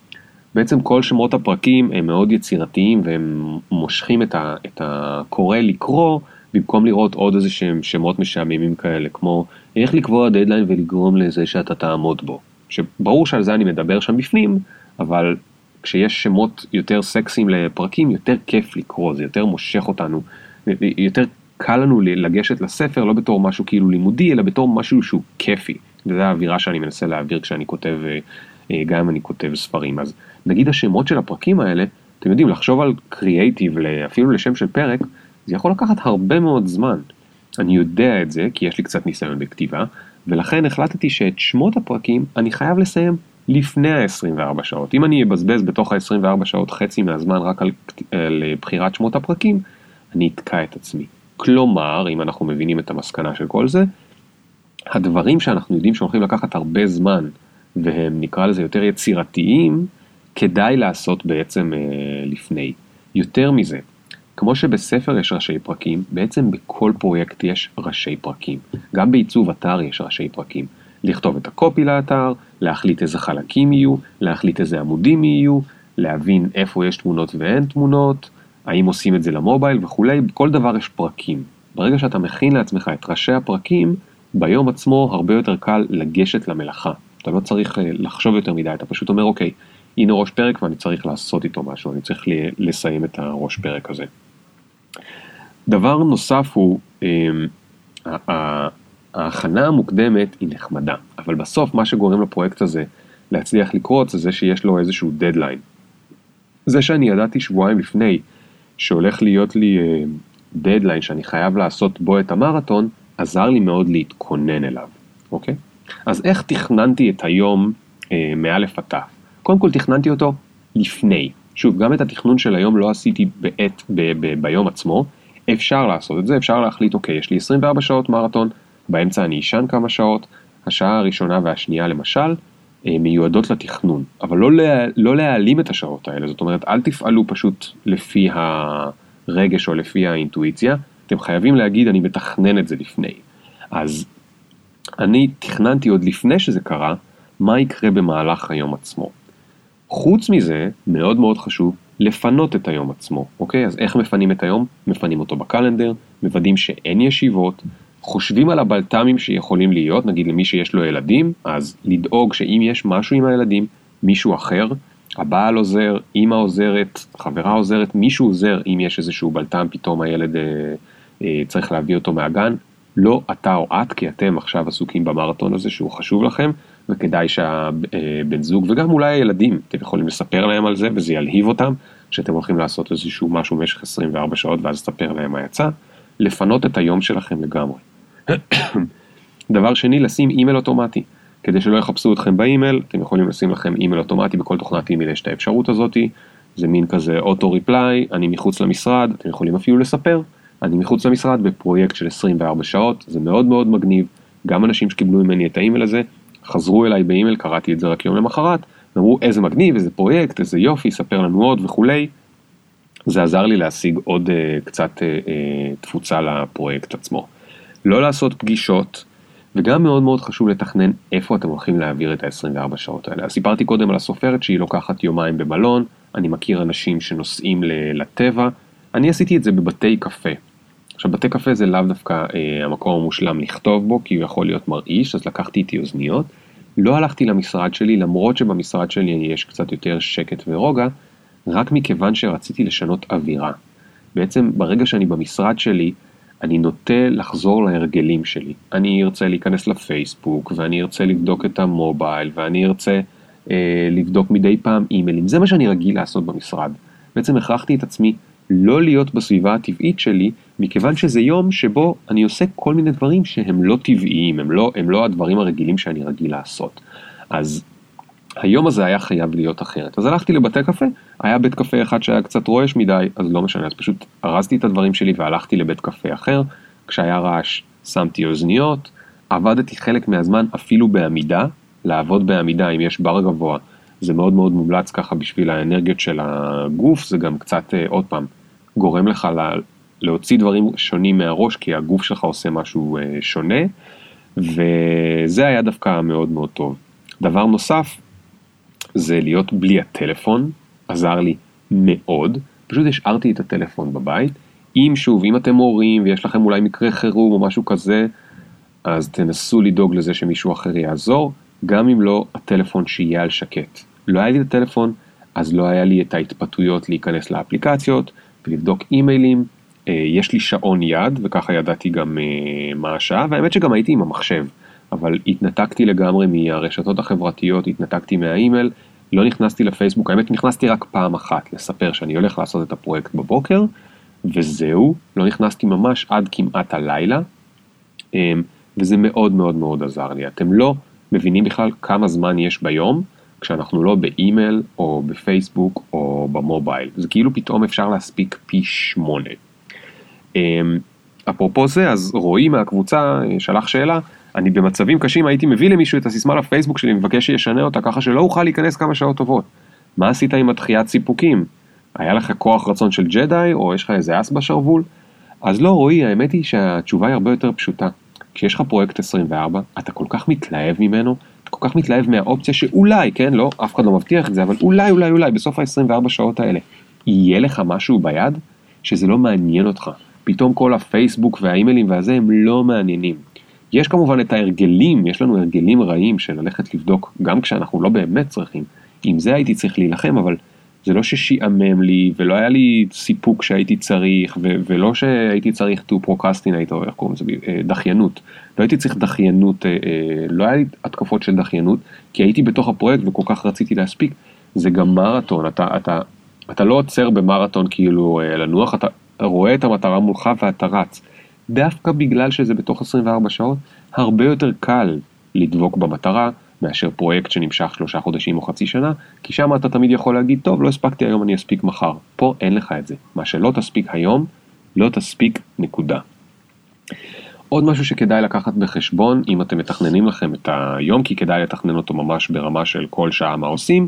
בעצם כל שמות הפרקים הם מאוד יצירתיים והם מושכים את, ה, את הקורא לקרוא במקום לראות עוד איזה שהם שמות משעממים כאלה כמו איך לקבוע דדליין ולגרום לזה שאתה תעמוד בו. שברור שעל זה אני מדבר שם בפנים אבל כשיש שמות יותר סקסיים לפרקים יותר כיף לקרוא זה יותר מושך אותנו יותר קל לנו לגשת לספר לא בתור משהו כאילו לימודי אלא בתור משהו שהוא כיפי. וזה האווירה שאני מנסה להעביר כשאני כותב, אה, אה, גם אם אני כותב ספרים. אז נגיד השמות של הפרקים האלה, אתם יודעים, לחשוב על קריאייטיב אפילו לשם של פרק, זה יכול לקחת הרבה מאוד זמן. אני יודע את זה, כי יש לי קצת ניסיון בכתיבה, ולכן החלטתי שאת שמות הפרקים אני חייב לסיים לפני ה-24 שעות. אם אני אבזבז בתוך ה-24 שעות חצי מהזמן רק על, על בחירת שמות הפרקים, אני אתקע את עצמי. כלומר, אם אנחנו מבינים את המסקנה של כל זה, הדברים שאנחנו יודעים שהולכים לקחת הרבה זמן, והם נקרא לזה יותר יצירתיים, כדאי לעשות בעצם אה, לפני. יותר מזה, כמו שבספר יש ראשי פרקים, בעצם בכל פרויקט יש ראשי פרקים. גם בעיצוב אתר יש ראשי פרקים. לכתוב את הקופי לאתר, להחליט איזה חלקים יהיו, להחליט איזה עמודים יהיו, להבין איפה יש תמונות ואין תמונות, האם עושים את זה למובייל וכולי, בכל דבר יש פרקים. ברגע שאתה מכין לעצמך את ראשי הפרקים, ביום עצמו הרבה יותר קל לגשת למלאכה. אתה לא צריך אה, לחשוב יותר מדי, אתה פשוט אומר אוקיי, הנה ראש פרק ואני צריך לעשות איתו משהו, אני צריך לסיים את הראש פרק הזה. דבר נוסף הוא, אמ, ההכנה המוקדמת היא נחמדה, אבל בסוף מה שגורם לפרויקט הזה להצליח לקרות זה זה שיש לו איזשהו דדליין. זה שאני ידעתי שבועיים לפני שהולך להיות לי דדליין אה, שאני חייב לעשות בו את המרתון, עזר לי מאוד להתכונן אליו, אוקיי? אז איך תכננתי את היום אה, מאלף עד תף? קודם כל תכננתי אותו לפני. שוב, גם את התכנון של היום לא עשיתי בעת, ב, ב, ביום עצמו, אפשר לעשות את זה, אפשר להחליט, אוקיי, יש לי 24 שעות מרתון, באמצע אני אשן כמה שעות, השעה הראשונה והשנייה למשל, אה, מיועדות לתכנון, אבל לא, לא להעלים את השעות האלה, זאת אומרת, אל תפעלו פשוט לפי הרגש או לפי האינטואיציה, אתם חייבים להגיד, אני מתכנן את זה לפני. אז אני תכננתי עוד לפני שזה קרה, מה יקרה במהלך היום עצמו. חוץ מזה, מאוד מאוד חשוב לפנות את היום עצמו, אוקיי? אז איך מפנים את היום? מפנים אותו בקלנדר, מוודאים שאין ישיבות, חושבים על הבלת"מים שיכולים להיות, נגיד למי שיש לו ילדים, אז לדאוג שאם יש משהו עם הילדים, מישהו אחר, הבעל עוזר, אימא עוזרת, חברה עוזרת, מישהו עוזר אם יש איזשהו בלת"ם, פתאום הילד אה, אה, צריך להביא אותו מהגן, לא אתה או את, כי אתם עכשיו עסוקים במרתון הזה שהוא חשוב לכם, וכדאי שהבן זוג וגם אולי הילדים, אתם יכולים לספר להם על זה וזה ילהיב אותם, שאתם הולכים לעשות איזשהו משהו במשך 24 שעות ואז לספר להם מה יצא, לפנות את היום שלכם לגמרי. דבר שני, לשים אימייל אוטומטי. כדי שלא יחפשו אתכם באימייל, אתם יכולים לשים לכם אימייל אוטומטי, בכל תוכנת אימייל יש את האפשרות הזאתי, זה מין כזה auto reply, אני מחוץ למשרד, אתם יכולים אפילו לספר, אני מחוץ למשרד בפרויקט של 24 שעות, זה מאוד מאוד מגניב, גם אנשים שקיבלו ממני את האימייל הזה, חזרו אליי באימייל, קראתי את זה רק יום למחרת, ואמרו איזה מגניב, איזה פרויקט, איזה יופי, ספר לנו עוד וכולי. זה עזר לי להשיג עוד uh, קצת uh, uh, תפוצה לפרויקט עצמו. לא לעשות פגישות, וגם מאוד מאוד חשוב לתכנן איפה אתם הולכים להעביר את ה-24 שעות האלה. אז סיפרתי קודם על הסופרת שהיא לוקחת יומיים במלון, אני מכיר אנשים שנוסעים לטבע, אני עשיתי את זה בבתי קפה. עכשיו בתי קפה זה לאו דווקא אה, המקום המושלם לכתוב בו, כי הוא יכול להיות מרעיש, אז לקחתי איתי אוזניות. לא הלכתי למשרד שלי, למרות שבמשרד שלי יש קצת יותר שקט ורוגע, רק מכיוון שרציתי לשנות אווירה. בעצם ברגע שאני במשרד שלי, אני נוטה לחזור להרגלים שלי. אני ארצה להיכנס לפייסבוק, ואני ארצה לבדוק את המובייל, ואני ארצה אה, לבדוק מדי פעם אימיילים. זה מה שאני רגיל לעשות במשרד. בעצם הכרחתי את עצמי לא להיות בסביבה הטבעית שלי, מכיוון שזה יום שבו אני עושה כל מיני דברים שהם לא טבעיים, הם לא, הם לא הדברים הרגילים שאני רגיל לעשות. אז היום הזה היה חייב להיות אחרת. אז הלכתי לבתי קפה, היה בית קפה אחד שהיה קצת רועש מדי, אז לא משנה, אז פשוט ארזתי את הדברים שלי והלכתי לבית קפה אחר, כשהיה רעש שמתי אוזניות, עבדתי חלק מהזמן אפילו בעמידה, לעבוד בעמידה אם יש בר גבוה, זה מאוד מאוד מומלץ ככה בשביל האנרגיות של הגוף, זה גם קצת, אה, עוד פעם, גורם לך לה, להוציא דברים שונים מהראש, כי הגוף שלך עושה משהו אה, שונה, וזה היה דווקא מאוד מאוד טוב. דבר נוסף, זה להיות בלי הטלפון, עזר לי מאוד, פשוט השארתי את הטלפון בבית. אם שוב, אם אתם הורים ויש לכם אולי מקרה חירום או משהו כזה, אז תנסו לדאוג לזה שמישהו אחר יעזור, גם אם לא, הטלפון שיהיה על שקט. לא היה לי את הטלפון, אז לא היה לי את ההתפתויות להיכנס לאפליקציות ולבדוק אימיילים. אה, יש לי שעון יד, וככה ידעתי גם אה, מה השעה, והאמת שגם הייתי עם המחשב. אבל התנתקתי לגמרי מהרשתות החברתיות, התנתקתי מהאימייל, לא נכנסתי לפייסבוק, האמת נכנסתי רק פעם אחת לספר שאני הולך לעשות את הפרויקט בבוקר, וזהו, לא נכנסתי ממש עד כמעט הלילה, אמ, וזה מאוד מאוד מאוד עזר לי. אתם לא מבינים בכלל כמה זמן יש ביום, כשאנחנו לא באימייל או בפייסבוק או במובייל. זה כאילו פתאום אפשר להספיק פי שמונה. אמ, אפרופו זה, אז רועי מהקבוצה אה, שלח שאלה, אני במצבים קשים הייתי מביא למישהו את הסיסמה לפייסבוק שלי, מבקש שישנה אותה ככה שלא אוכל להיכנס כמה שעות טובות. מה עשית עם הדחיית סיפוקים? היה לך כוח רצון של ג'די, או יש לך איזה אס בשרוול? אז לא רועי, האמת היא שהתשובה היא הרבה יותר פשוטה. כשיש לך פרויקט 24, אתה כל כך מתלהב ממנו, כל כך מתלהב מהאופציה שאולי, כן, לא, אף אחד לא מבטיח את זה, אבל אולי, אולי, אולי, בסוף ה-24 שעות האלה, יהיה לך משהו ביד שזה לא מעניין אותך. פתאום כל הפייסבוק והאימיילים והזה הם לא מעניינים. יש כמובן את ההרגלים, יש לנו הרגלים רעים של ללכת לבדוק גם כשאנחנו לא באמת צריכים. עם זה הייתי צריך להילחם, אבל זה לא ששיעמם לי ולא היה לי סיפוק שהייתי צריך ו- ולא שהייתי צריך to procrastinate או איך קוראים לזה, אה, דחיינות. לא הייתי צריך דחיינות, אה, אה, לא היה לי התקפות של דחיינות, כי הייתי בתוך הפרויקט וכל כך רציתי להספיק. זה גם מרתון, אתה, אתה, אתה לא עוצר במרתון כאילו לנוח, אתה רואה את המטרה מולך ואתה רץ. דווקא בגלל שזה בתוך 24 שעות, הרבה יותר קל לדבוק במטרה מאשר פרויקט שנמשך שלושה חודשים או חצי שנה, כי שם אתה תמיד יכול להגיד, טוב, לא הספקתי היום, אני אספיק מחר. פה אין לך את זה. מה שלא תספיק היום, לא תספיק נקודה. עוד משהו שכדאי לקחת בחשבון, אם אתם מתכננים לכם את היום, כי כדאי לתכנן אותו ממש ברמה של כל שעה מה עושים,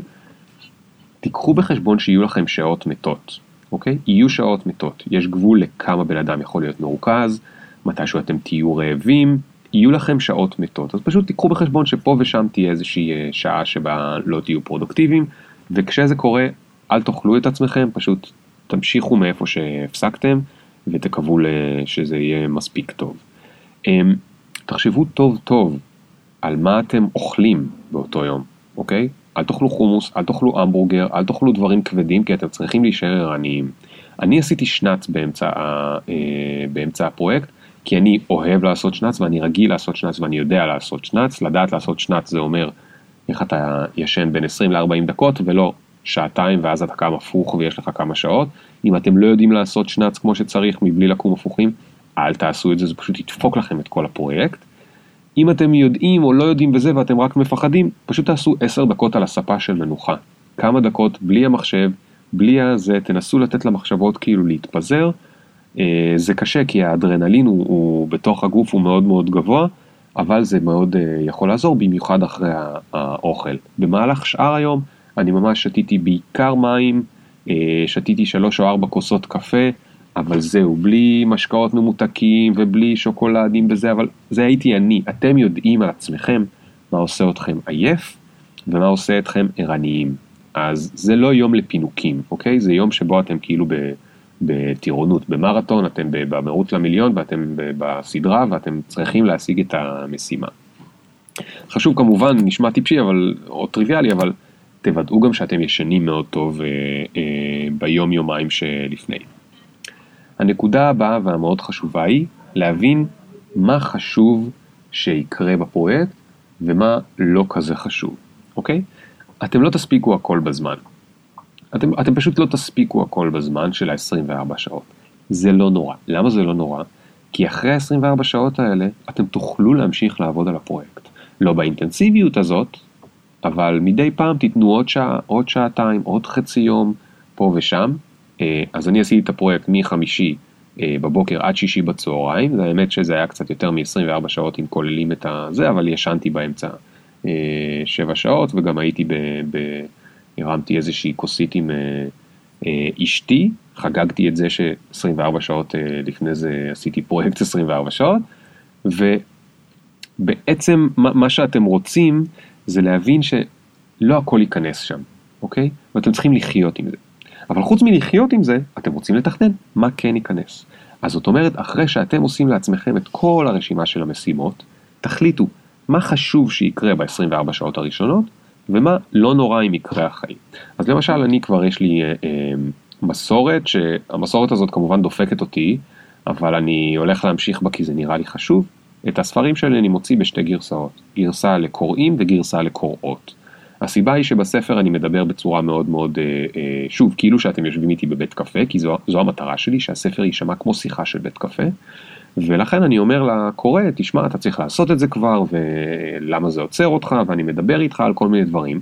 תיקחו בחשבון שיהיו לכם שעות מתות, אוקיי? יהיו שעות מתות. יש גבול לכמה בן אדם יכול להיות מרוכז, מתישהו אתם תהיו רעבים, יהיו לכם שעות מתות, אז פשוט תיקחו בחשבון שפה ושם תהיה איזושהי אה, שעה שבה לא תהיו פרודוקטיביים, וכשזה קורה, אל תאכלו את עצמכם, פשוט תמשיכו מאיפה שהפסקתם, ותקוו שזה יהיה מספיק טוב. אמ, תחשבו טוב טוב על מה אתם אוכלים באותו יום, אוקיי? אל תאכלו חומוס, אל תאכלו המבורגר, אל תאכלו דברים כבדים, כי אתם צריכים להישאר ערניים. אני עשיתי שנץ באמצע, אה, באמצע הפרויקט, כי אני אוהב לעשות שנץ ואני רגיל לעשות שנץ ואני יודע לעשות שנץ, לדעת לעשות שנץ זה אומר איך אתה ישן בין 20 ל-40 דקות ולא שעתיים ואז אתה קם הפוך ויש לך כמה שעות. אם אתם לא יודעים לעשות שנץ כמו שצריך מבלי לקום הפוכים, אל תעשו את זה, זה פשוט ידפוק לכם את כל הפרויקט. אם אתם יודעים או לא יודעים וזה ואתם רק מפחדים, פשוט תעשו 10 דקות על הספה של מנוחה. כמה דקות בלי המחשב, בלי הזה, תנסו לתת למחשבות כאילו להתפזר. אה, זה קשה כי האדרנלין הוא, הוא בתוך הגוף הוא מאוד מאוד גבוה, אבל זה מאוד אה, יכול לעזור, במיוחד אחרי האוכל. במהלך שאר היום אני ממש שתיתי בעיקר מים, אה, שתיתי שלוש או ארבע כוסות קפה, אבל זהו, בלי משקאות ממותקים ובלי שוקולדים וזה, אבל זה הייתי אני. אתם יודעים על עצמכם מה עושה אתכם עייף ומה עושה אתכם ערניים. אז זה לא יום לפינוקים, אוקיי? זה יום שבו אתם כאילו. בטירונות, במרתון, אתם במרוץ למיליון ואתם בסדרה ואתם צריכים להשיג את המשימה. חשוב כמובן, נשמע טיפשי אבל, או טריוויאלי, אבל תוודאו גם שאתם ישנים מאוד טוב אה, אה, ביום יומיים שלפני. הנקודה הבאה והמאוד חשובה היא להבין מה חשוב שיקרה בפרויקט ומה לא כזה חשוב, אוקיי? אתם לא תספיקו הכל בזמן. אתם, אתם פשוט לא תספיקו הכל בזמן של ה-24 שעות. זה לא נורא. למה זה לא נורא? כי אחרי ה-24 שעות האלה, אתם תוכלו להמשיך לעבוד על הפרויקט. לא באינטנסיביות הזאת, אבל מדי פעם תיתנו עוד שעה, עוד שעתיים, עוד חצי יום, פה ושם. אה, אז אני עשיתי את הפרויקט מחמישי אה, בבוקר עד שישי בצהריים, האמת שזה היה קצת יותר מ-24 שעות אם כוללים את הזה, אבל ישנתי באמצע 7 אה, שעות וגם הייתי ב... ב הרמתי איזושהי כוסית עם אשתי, חגגתי את זה ש-24 שעות לפני זה עשיתי פרויקט 24 שעות, ובעצם מה שאתם רוצים זה להבין שלא הכל ייכנס שם, אוקיי? ואתם צריכים לחיות עם זה. אבל חוץ מלחיות עם זה, אתם רוצים לתכנן מה כן ייכנס. אז זאת אומרת, אחרי שאתם עושים לעצמכם את כל הרשימה של המשימות, תחליטו מה חשוב שיקרה ב-24 שעות הראשונות, ומה לא נורא אם יקרה החיים. אז למשל אני כבר יש לי אה, אה, מסורת שהמסורת הזאת כמובן דופקת אותי אבל אני הולך להמשיך בה כי זה נראה לי חשוב. את הספרים שלי אני מוציא בשתי גרסאות, גרסה לקוראים וגרסה לקוראות. הסיבה היא שבספר אני מדבר בצורה מאוד מאוד, אה, אה, שוב, כאילו שאתם יושבים איתי בבית קפה, כי זו, זו המטרה שלי, שהספר יישמע כמו שיחה של בית קפה, ולכן אני אומר לקורא, תשמע, אתה צריך לעשות את זה כבר, ולמה זה עוצר אותך, ואני מדבר איתך על כל מיני דברים.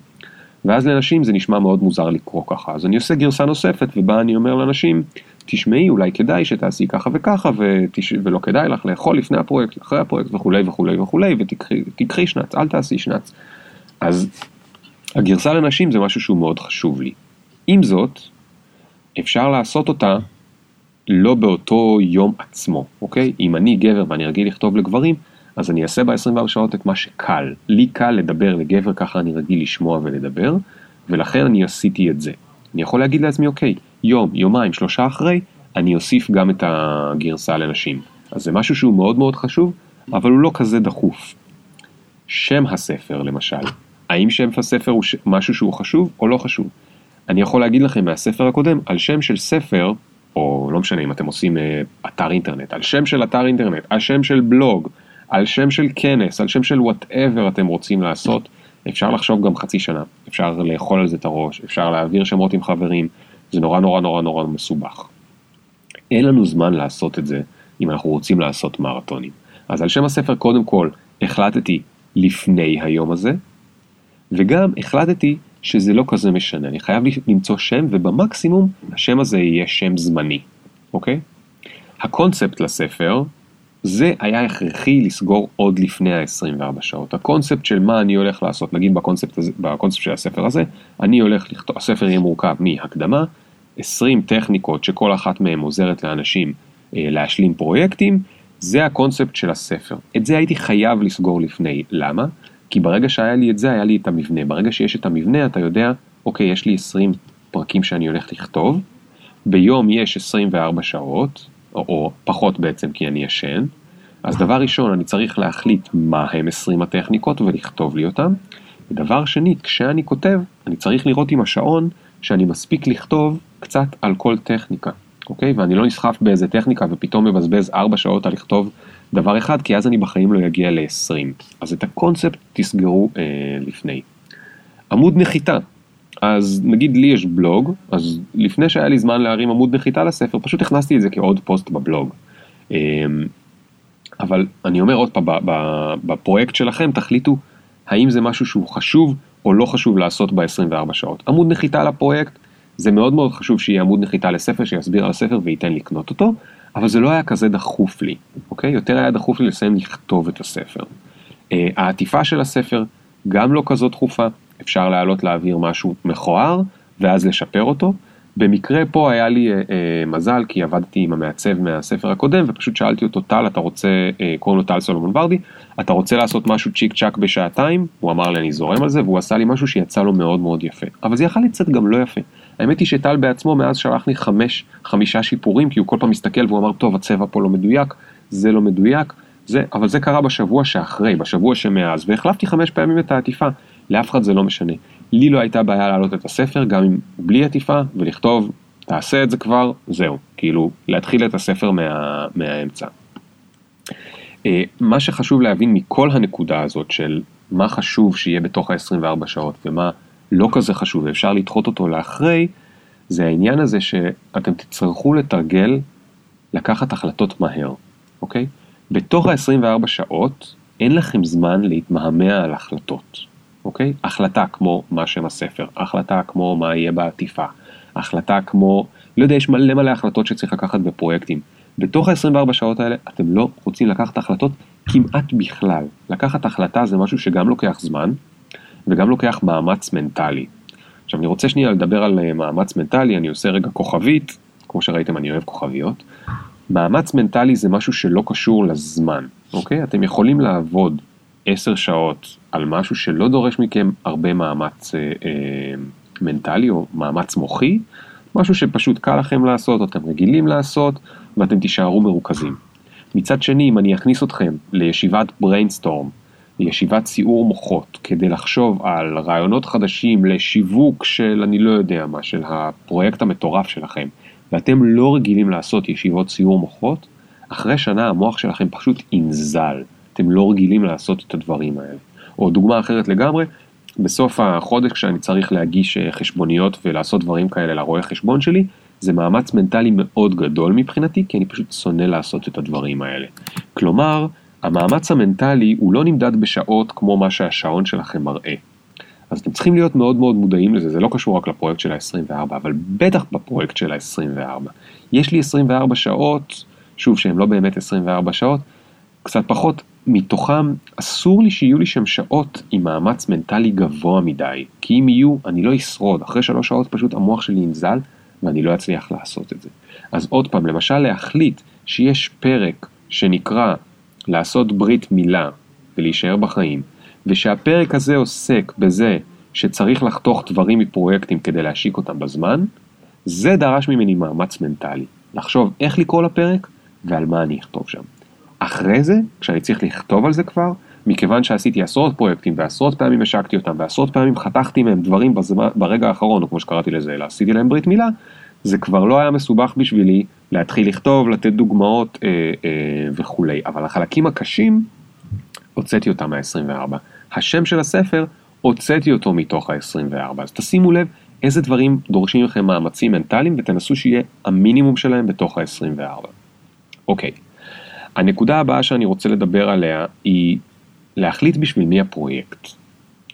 ואז לנשים זה נשמע מאוד מוזר לקרוא ככה, אז אני עושה גרסה נוספת ובה אני אומר לאנשים, תשמעי אולי כדאי שתעשי ככה וככה ותש... ולא כדאי לך לאכול לפני הפרויקט, אחרי הפרויקט וכולי וכולי וכולי ותקחי שנץ, אל תעשי שנץ. אז הגרסה לנשים זה משהו שהוא מאוד חשוב לי. עם זאת, אפשר לעשות אותה לא באותו יום עצמו, אוקיי? אם אני גבר ואני רגיל לכתוב לגברים, אז אני אעשה ב-24 שעות את מה שקל. לי קל לדבר לגבר, ככה אני רגיל לשמוע ולדבר, ולכן אני עשיתי את זה. אני יכול להגיד לעצמי, אוקיי, יום, יומיים, שלושה אחרי, אני אוסיף גם את הגרסה לנשים. אז זה משהו שהוא מאוד מאוד חשוב, אבל הוא לא כזה דחוף. שם הספר, למשל, האם שם הספר הוא משהו שהוא חשוב או לא חשוב? אני יכול להגיד לכם מהספר הקודם, על שם של ספר, או לא משנה אם אתם עושים אה, אתר אינטרנט, על שם של אתר אינטרנט, על שם של בלוג, על שם של כנס, על שם של whatever אתם רוצים לעשות, אפשר לחשוב גם חצי שנה, אפשר לאכול על זה את הראש, אפשר להעביר שמות עם חברים, זה נורא נורא נורא נורא מסובך. אין לנו זמן לעשות את זה אם אנחנו רוצים לעשות מרתונים. אז על שם הספר קודם כל החלטתי לפני היום הזה, וגם החלטתי שזה לא כזה משנה, אני חייב למצוא שם ובמקסימום השם הזה יהיה שם זמני, אוקיי? הקונספט לספר זה היה הכרחי לסגור עוד לפני ה-24 שעות. הקונספט של מה אני הולך לעשות, נגיד בקונספט, הזה, בקונספט של הספר הזה, אני הולך לכתוב, הספר יהיה מורכב מהקדמה, 20 טכניקות שכל אחת מהן עוזרת לאנשים אה, להשלים פרויקטים, זה הקונספט של הספר. את זה הייתי חייב לסגור לפני. למה? כי ברגע שהיה לי את זה, היה לי את המבנה. ברגע שיש את המבנה, אתה יודע, אוקיי, יש לי 20 פרקים שאני הולך לכתוב, ביום יש 24 שעות, או, או פחות בעצם כי אני ישן, אז דבר ראשון, אני צריך להחליט מה הם 20 הטכניקות ולכתוב לי אותם. ודבר שני, כשאני כותב, אני צריך לראות עם השעון שאני מספיק לכתוב קצת על כל טכניקה, אוקיי? ואני לא נסחף באיזה טכניקה ופתאום מבזבז 4 שעות על לכתוב דבר אחד, כי אז אני בחיים לא אגיע ל-20. אז את הקונספט תסגרו אה, לפני. עמוד נחיתה. אז נגיד לי יש בלוג, אז לפני שהיה לי זמן להרים עמוד נחיתה לספר, פשוט הכנסתי את זה כעוד פוסט בבלוג. אה, אבל אני אומר עוד פעם, בפרויקט שלכם תחליטו האם זה משהו שהוא חשוב או לא חשוב לעשות ב-24 שעות. עמוד נחיתה לפרויקט, זה מאוד מאוד חשוב שיהיה עמוד נחיתה לספר שיסביר על הספר וייתן לקנות אותו, אבל זה לא היה כזה דחוף לי, אוקיי? יותר היה דחוף לי לסיים לכתוב את הספר. Uh, העטיפה של הספר גם לא כזאת דחופה, אפשר לעלות להעביר משהו מכוער ואז לשפר אותו. במקרה פה היה לי uh, uh, מזל כי עבדתי עם המעצב מהספר הקודם ופשוט שאלתי אותו טל אתה רוצה, uh, קוראים לו טל סולומון ורדי, אתה רוצה לעשות משהו צ'יק צ'אק בשעתיים? הוא אמר לי אני זורם על זה והוא עשה לי משהו שיצא לו מאוד מאוד יפה. אבל זה יכל לצאת גם לא יפה. האמת היא שטל בעצמו מאז שלח לי חמש, חמישה שיפורים, כי הוא כל פעם מסתכל והוא אמר, טוב, הצבע פה לא מדויק, זה לא מדויק, זה, אבל זה קרה בשבוע שאחרי, בשבוע שמאז, והחלפתי חמש פעמים את העטיפה, לאף אחד זה לא משנה. לי לא הייתה בעיה להעלות את הספר, גם אם בלי עטיפה, ולכתוב, תעשה את זה כבר, זהו, כאילו, להתחיל את הספר מה, מהאמצע. אה, מה שחשוב להבין מכל הנקודה הזאת של מה חשוב שיהיה בתוך ה-24 שעות ומה לא כזה חשוב ואפשר לדחות אותו לאחרי, זה העניין הזה שאתם תצטרכו לתרגל לקחת החלטות מהר, אוקיי? בתוך ה-24 שעות אין לכם זמן להתמהמה על החלטות, אוקיי? החלטה כמו מה שם הספר, החלטה כמו מה יהיה בעטיפה, החלטה כמו, לא יודע, יש מלא מלא החלטות שצריך לקחת בפרויקטים. בתוך ה-24 שעות האלה אתם לא רוצים לקחת החלטות כמעט בכלל. לקחת החלטה זה משהו שגם לוקח זמן, וגם לוקח מאמץ מנטלי. עכשיו אני רוצה שנייה לדבר על אה, מאמץ מנטלי, אני עושה רגע כוכבית, כמו שראיתם אני אוהב כוכביות. מאמץ מנטלי זה משהו שלא קשור לזמן, אוקיי? אתם יכולים לעבוד עשר שעות על משהו שלא דורש מכם הרבה מאמץ אה, אה, מנטלי או מאמץ מוחי, משהו שפשוט קל לכם לעשות, אתם רגילים לעשות, ואתם תישארו מרוכזים. מצד שני, אם אני אכניס אתכם לישיבת brainstorm ישיבת סיעור מוחות כדי לחשוב על רעיונות חדשים לשיווק של אני לא יודע מה, של הפרויקט המטורף שלכם, ואתם לא רגילים לעשות ישיבות סיעור מוחות, אחרי שנה המוח שלכם פשוט ינזל, אתם לא רגילים לעשות את הדברים האלה. או דוגמה אחרת לגמרי, בסוף החודש כשאני צריך להגיש אה, חשבוניות ולעשות דברים כאלה לרואה חשבון שלי, זה מאמץ מנטלי מאוד גדול מבחינתי, כי אני פשוט שונא לעשות את הדברים האלה. כלומר, המאמץ המנטלי הוא לא נמדד בשעות כמו מה שהשעון שלכם מראה. אז אתם צריכים להיות מאוד מאוד מודעים לזה, זה לא קשור רק לפרויקט של ה-24, אבל בטח בפרויקט של ה-24. יש לי 24 שעות, שוב, שהן לא באמת 24 שעות, קצת פחות, מתוכם אסור לי שיהיו לי שם שעות עם מאמץ מנטלי גבוה מדי, כי אם יהיו, אני לא אשרוד, אחרי שלוש שעות פשוט המוח שלי ינזל, ואני לא אצליח לעשות את זה. אז עוד פעם, למשל להחליט שיש פרק שנקרא לעשות ברית מילה ולהישאר בחיים, ושהפרק הזה עוסק בזה שצריך לחתוך דברים מפרויקטים כדי להשיק אותם בזמן, זה דרש ממני מאמץ מנטלי. לחשוב איך לקרוא לפרק ועל מה אני אכתוב שם. אחרי זה, כשאני צריך לכתוב על זה כבר, מכיוון שעשיתי עשרות פרויקטים ועשרות פעמים השקתי אותם ועשרות פעמים חתכתי מהם דברים בזמן, ברגע האחרון, או כמו שקראתי לזה, אלא עשיתי להם ברית מילה, זה כבר לא היה מסובך בשבילי להתחיל לכתוב, לתת דוגמאות אה, אה, וכולי. אבל החלקים הקשים, הוצאתי אותם מה-24. השם של הספר, הוצאתי אותו מתוך ה-24. אז תשימו לב איזה דברים דורשים לכם מאמצים מנטליים ותנסו שיהיה המינימום שלהם בתוך ה-24. אוקיי, הנקודה הבאה שאני רוצה לדבר עליה היא להחליט בשביל מי הפרויקט,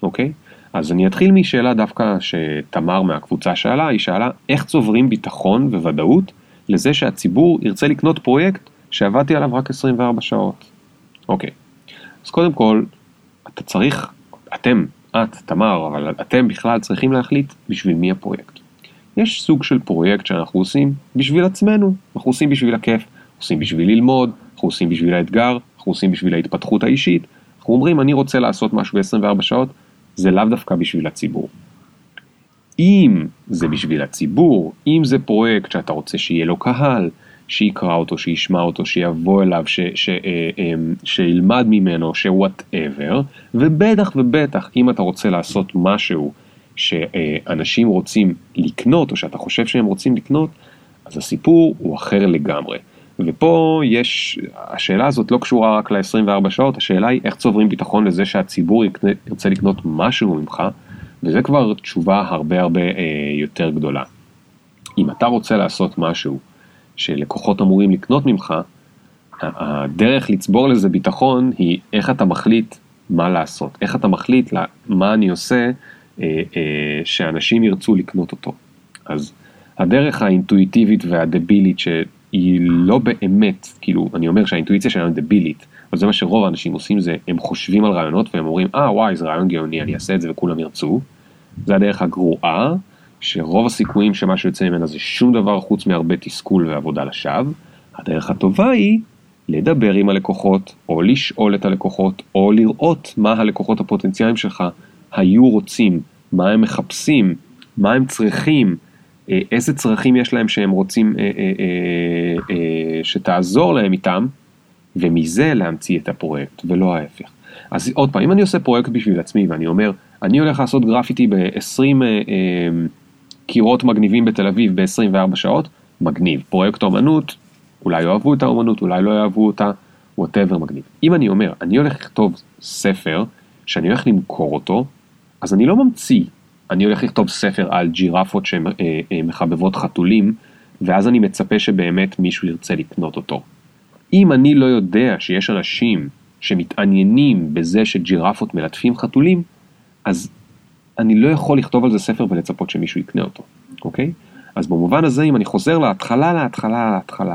אוקיי? אז אני אתחיל משאלה דווקא שתמר מהקבוצה שאלה, היא שאלה איך צוברים ביטחון וודאות לזה שהציבור ירצה לקנות פרויקט שעבדתי עליו רק 24 שעות. אוקיי, אז קודם כל, אתה צריך, אתם, את, תמר, אבל אתם בכלל צריכים להחליט בשביל מי הפרויקט. יש סוג של פרויקט שאנחנו עושים בשביל עצמנו, אנחנו עושים בשביל הכיף, עושים בשביל ללמוד, אנחנו עושים בשביל האתגר, אנחנו עושים בשביל ההתפתחות האישית, אנחנו אומרים אני רוצה לעשות משהו ב-24 שעות, זה לאו דווקא בשביל הציבור. אם זה בשביל הציבור, אם זה פרויקט שאתה רוצה שיהיה לו קהל, שיקרא אותו, שישמע אותו, שיבוא אליו, ש, ש, אה, אמ, שילמד ממנו, שוואטאבר, ובטח ובטח אם אתה רוצה לעשות משהו שאנשים רוצים לקנות, או שאתה חושב שהם רוצים לקנות, אז הסיפור הוא אחר לגמרי. ופה יש, השאלה הזאת לא קשורה רק ל-24 שעות, השאלה היא איך צוברים ביטחון לזה שהציבור ירצה לקנות משהו ממך, וזה כבר תשובה הרבה הרבה אה, יותר גדולה. אם אתה רוצה לעשות משהו שלקוחות אמורים לקנות ממך, הדרך לצבור לזה ביטחון היא איך אתה מחליט מה לעשות, איך אתה מחליט מה אני עושה אה, אה, שאנשים ירצו לקנות אותו. אז הדרך האינטואיטיבית והדבילית שהיא לא באמת, כאילו, אני אומר שהאינטואיציה שלנו דבילית, אבל זה מה שרוב האנשים עושים זה, הם חושבים על רעיונות והם אומרים, אה וואי זה רעיון גאוני, אני אעשה את זה וכולם ירצו. זה הדרך הגרועה, שרוב הסיכויים שמה שיוצא ממנה זה שום דבר חוץ מהרבה תסכול ועבודה לשווא. הדרך הטובה היא לדבר עם הלקוחות, או לשאול את הלקוחות, או לראות מה הלקוחות הפוטנציאליים שלך היו רוצים, מה הם מחפשים, מה הם צריכים, איזה צרכים יש להם שהם רוצים אה, אה, אה, אה, שתעזור להם איתם, ומזה להמציא את הפרויקט, ולא ההפך. אז עוד פעם, אם אני עושה פרויקט בשביל עצמי ואני אומר, אני הולך לעשות גרפיטי ב-20 אה, אה, קירות מגניבים בתל אביב ב-24 שעות, מגניב. פרויקט אומנות, אולי יאהבו את האומנות, אולי לא יאהבו אותה, ווטאבר מגניב. אם אני אומר, אני הולך לכתוב ספר, שאני הולך למכור אותו, אז אני לא ממציא. אני הולך לכתוב ספר על ג'ירפות שמחבבות אה, חתולים, ואז אני מצפה שבאמת מישהו ירצה לקנות אותו. אם אני לא יודע שיש אנשים שמתעניינים בזה שג'ירפות מלטפים חתולים, אז אני לא יכול לכתוב על זה ספר ולצפות שמישהו יקנה אותו, אוקיי? אז במובן הזה, אם אני חוזר להתחלה, להתחלה, להתחלה,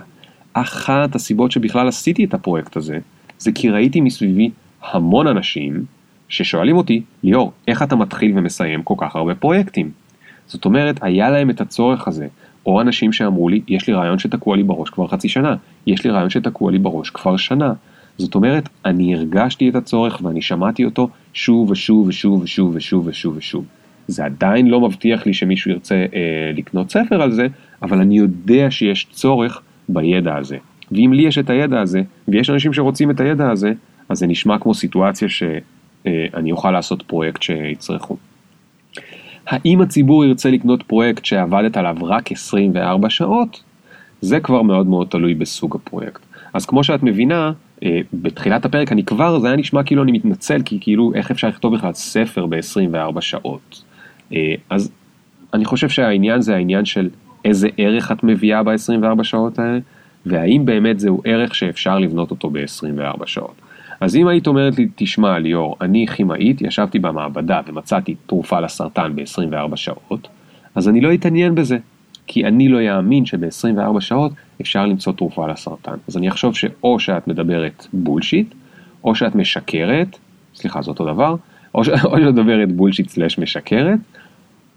אחת הסיבות שבכלל עשיתי את הפרויקט הזה, זה כי ראיתי מסביבי המון אנשים ששואלים אותי, ליאור, איך אתה מתחיל ומסיים כל כך הרבה פרויקטים? זאת אומרת, היה להם את הצורך הזה, או אנשים שאמרו לי, יש לי רעיון שתקוע לי בראש כבר חצי שנה, יש לי רעיון שתקוע לי בראש כבר שנה. זאת אומרת, אני הרגשתי את הצורך ואני שמעתי אותו שוב ושוב ושוב ושוב ושוב ושוב ושוב. זה עדיין לא מבטיח לי שמישהו ירצה אה, לקנות ספר על זה, אבל אני יודע שיש צורך בידע הזה. ואם לי יש את הידע הזה, ויש אנשים שרוצים את הידע הזה, אז זה נשמע כמו סיטואציה שאני אה, אוכל לעשות פרויקט שיצרכו. האם הציבור ירצה לקנות פרויקט שעבדת עליו רק 24 שעות? זה כבר מאוד מאוד תלוי בסוג הפרויקט. אז כמו שאת מבינה, אה, בתחילת הפרק אני כבר, זה היה נשמע כאילו אני מתנצל, כי כאילו איך אפשר לכתוב בכלל ספר ב-24 שעות. אה, אז אני חושב שהעניין זה העניין של איזה ערך את מביאה ב-24 שעות האלה, והאם באמת זהו ערך שאפשר לבנות אותו ב-24 שעות. אז אם היית אומרת לי, תשמע ליאור, אני כימאית, ישבתי במעבדה ומצאתי תרופה לסרטן ב-24 שעות, אז אני לא אתעניין בזה, כי אני לא יאמין שב-24 שעות אפשר למצוא תרופה לסרטן. אז אני אחשוב שאו שאת מדברת בולשיט, או שאת משקרת, סליחה זה אותו דבר, או, ש... או שאת מדברת בולשיט סלאש משקרת,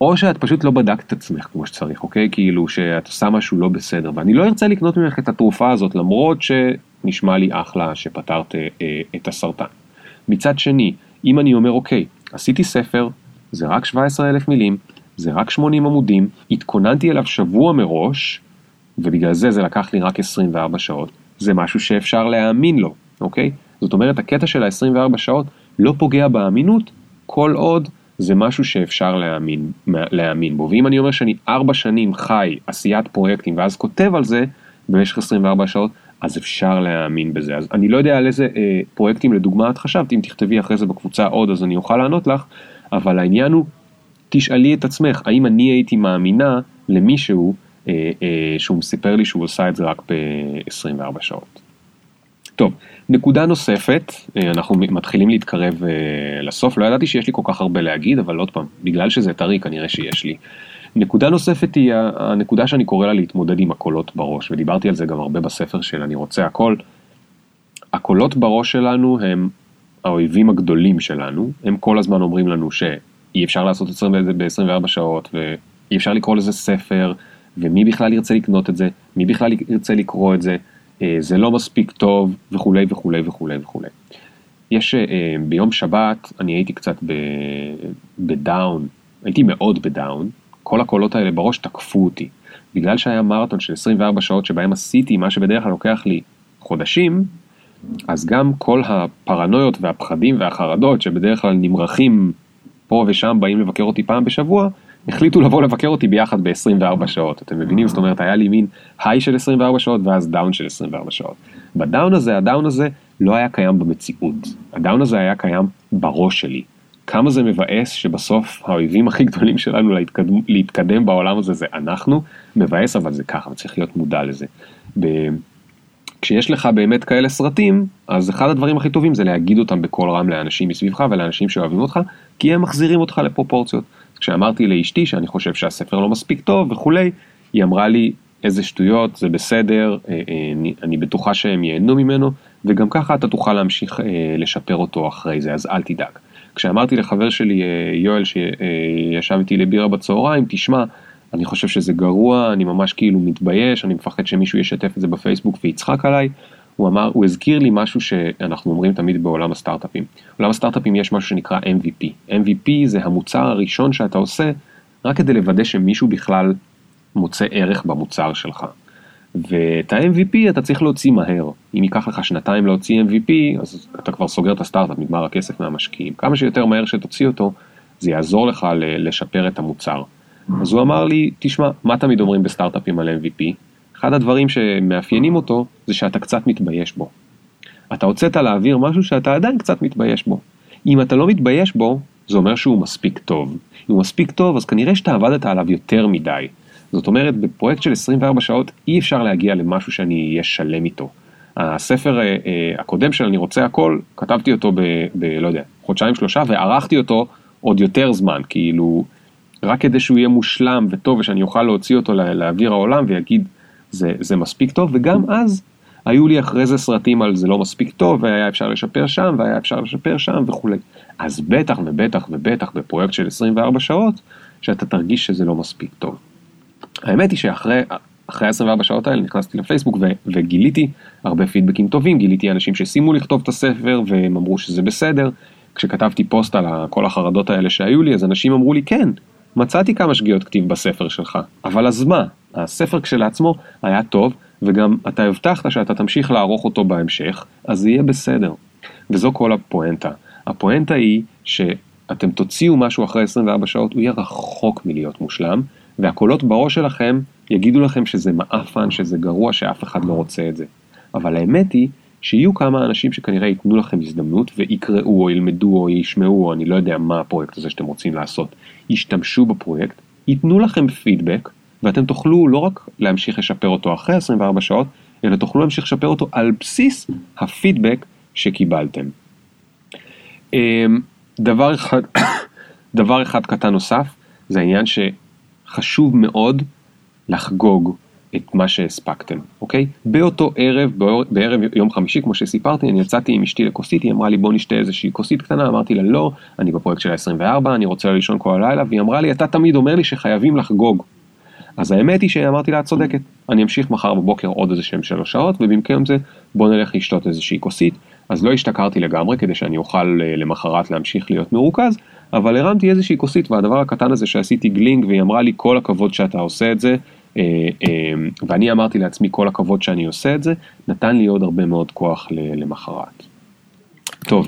או שאת פשוט לא בדקת את עצמך כמו שצריך, אוקיי? כאילו שאת עושה משהו לא בסדר, ואני לא ארצה לקנות ממך את התרופה הזאת למרות שנשמע לי אחלה שפתרת אה, אה, את הסרטן. מצד שני, אם אני אומר אוקיי, עשיתי ספר, זה רק 17 אלף מילים, זה רק 80 עמודים, התכוננתי אליו שבוע מראש, ובגלל זה זה לקח לי רק 24 שעות, זה משהו שאפשר להאמין לו, אוקיי? זאת אומרת, הקטע של ה-24 שעות לא פוגע באמינות, כל עוד זה משהו שאפשר להאמין, להאמין בו. ואם אני אומר שאני ארבע שנים חי עשיית פרויקטים ואז כותב על זה במשך 24 שעות, אז אפשר להאמין בזה. אז אני לא יודע על איזה אה, פרויקטים לדוגמה את חשבת, אם תכתבי אחרי זה בקבוצה עוד אז אני אוכל לענות לך, אבל העניין הוא, תשאלי את עצמך, האם אני הייתי מאמינה למישהו אה, אה, שהוא סיפר לי שהוא עושה את זה רק ב-24 שעות. טוב, נקודה נוספת, אה, אנחנו מתחילים להתקרב אה, לסוף, לא ידעתי שיש לי כל כך הרבה להגיד, אבל עוד פעם, בגלל שזה טרי כנראה שיש לי. נקודה נוספת היא הנקודה שאני קורא לה להתמודד עם הקולות בראש, ודיברתי על זה גם הרבה בספר של אני רוצה הכל. הקולות בראש שלנו הם האויבים הגדולים שלנו, הם כל הזמן אומרים לנו שאי אפשר לעשות את זה ב-24 שעות, ואי אפשר לקרוא לזה ספר, ומי בכלל ירצה לקנות את זה, מי בכלל ירצה לקרוא את זה. אה, זה לא מספיק טוב וכולי וכולי וכולי וכולי. יש אה, ביום שבת אני הייתי קצת בדאון, הייתי מאוד בדאון, כל הקולות האלה בראש תקפו אותי. בגלל שהיה מרתון של 24 שעות שבהם עשיתי מה שבדרך כלל לוקח לי חודשים, אז גם כל הפרנויות והפחדים והחרדות שבדרך כלל נמרחים פה ושם באים לבקר אותי פעם בשבוע, החליטו לבוא לבקר אותי ביחד ב-24 שעות, אתם מבינים? זאת אומרת, היה לי מין high של 24 שעות ואז down של 24 שעות. ב down הזה, ה down הזה לא היה קיים במציאות. ה down הזה היה קיים בראש שלי. כמה זה מבאס שבסוף האויבים הכי גדולים שלנו להתקדם, להתקדם בעולם הזה זה אנחנו, מבאס אבל זה ככה, וצריך להיות מודע לזה. ב... כשיש לך באמת כאלה סרטים, אז אחד הדברים הכי טובים זה להגיד אותם בקול רם לאנשים מסביבך ולאנשים שאוהבים אותך, כי הם מחזירים אותך לפרופורציות. כשאמרתי לאשתי שאני חושב שהספר לא מספיק טוב וכולי, היא אמרה לי איזה שטויות, זה בסדר, אה, אה, אני, אני בטוחה שהם ייהנו ממנו, וגם ככה אתה תוכל להמשיך אה, לשפר אותו אחרי זה, אז אל תדאג. כשאמרתי לחבר שלי יואל שישב איתי לבירה בצהריים, תשמע, אני חושב שזה גרוע, אני ממש כאילו מתבייש, אני מפחד שמישהו ישתף את זה בפייסבוק ויצחק עליי. הוא אמר, הוא הזכיר לי משהו שאנחנו אומרים תמיד בעולם הסטארט-אפים. בעולם הסטארט-אפים יש משהו שנקרא MVP. MVP זה המוצר הראשון שאתה עושה רק כדי לוודא שמישהו בכלל מוצא ערך במוצר שלך. ואת ה-MVP אתה צריך להוציא מהר. אם ייקח לך שנתיים להוציא MVP, אז אתה כבר סוגר את הסטארט-אפ, נגמר הכסף מהמשקיעים. כמה שיותר מהר שתוציא אותו, זה יעזור לך לשפר את המוצר. אז הוא אמר לי, תשמע, מה תמיד אומרים בסטארט-אפים על MVP? אחד הדברים שמאפיינים אותו זה שאתה קצת מתבייש בו. אתה הוצאת לאוויר משהו שאתה עדיין קצת מתבייש בו. אם אתה לא מתבייש בו, זה אומר שהוא מספיק טוב. אם הוא מספיק טוב, אז כנראה שאתה עבדת עליו יותר מדי. זאת אומרת, בפרויקט של 24 שעות אי אפשר להגיע למשהו שאני אהיה שלם איתו. הספר אה, אה, הקודם של אני רוצה הכל, כתבתי אותו ב... ב לא יודע, חודשיים שלושה, וערכתי אותו עוד יותר זמן, כאילו, רק כדי שהוא יהיה מושלם וטוב ושאני אוכל להוציא אותו לאוויר העולם ויגיד זה, זה מספיק טוב, וגם אז היו לי אחרי זה סרטים על זה לא מספיק טוב, והיה אפשר לשפר שם, והיה אפשר לשפר שם וכולי. אז בטח ובטח ובטח בפרויקט של 24 שעות, שאתה תרגיש שזה לא מספיק טוב. האמת היא שאחרי אחרי 24 שעות האלה נכנסתי לפייסבוק ו- וגיליתי הרבה פידבקים טובים, גיליתי אנשים שסיימו לכתוב את הספר והם אמרו שזה בסדר. כשכתבתי פוסט על כל החרדות האלה שהיו לי, אז אנשים אמרו לי, כן, מצאתי כמה שגיאות כתיב בספר שלך, אבל אז מה? הספר כשלעצמו היה טוב, וגם אתה הבטחת שאתה תמשיך לערוך אותו בהמשך, אז זה יהיה בסדר. וזו כל הפואנטה. הפואנטה היא שאתם תוציאו משהו אחרי 24 שעות, הוא יהיה רחוק מלהיות מושלם, והקולות בראש שלכם יגידו לכם שזה מעפן, שזה גרוע, שאף אחד לא רוצה את זה. אבל האמת היא שיהיו כמה אנשים שכנראה ייתנו לכם הזדמנות ויקראו או ילמדו או ישמעו או אני לא יודע מה הפרויקט הזה שאתם רוצים לעשות, ישתמשו בפרויקט, ייתנו לכם פידבק ואתם תוכלו לא רק להמשיך לשפר אותו אחרי 24 שעות, אלא תוכלו להמשיך לשפר אותו על בסיס הפידבק שקיבלתם. אמ, דבר אחד, דבר אחד קטן נוסף, זה העניין שחשוב מאוד לחגוג את מה שהספקתם, אוקיי? באותו ערב, בערב יום חמישי, כמו שסיפרתי, אני יצאתי עם אשתי לכוסית, היא אמרה לי בוא נשתה איזושהי כוסית קטנה, אמרתי לה לא, אני בפרויקט של ה-24, אני רוצה לישון כל הלילה, והיא אמרה לי אתה תמיד אומר לי שחייבים לחגוג. אז האמת היא שאמרתי לה את צודקת, אני אמשיך מחר בבוקר עוד איזה שהם שלוש שעות, ובמקום זה בוא נלך לשתות איזושהי כוסית. אז לא השתכרתי לגמרי כדי שאני אוכל אה, למחרת להמשיך להיות מרוכז, אבל הרמתי איזושהי כוסית והדבר הקטן הזה שעשיתי גלינג והיא אמרה לי כל הכבוד שאתה עושה את זה, אה, אה, ואני אמרתי לעצמי כל הכבוד שאני עושה את זה, נתן לי עוד הרבה מאוד כוח למחרת. טוב,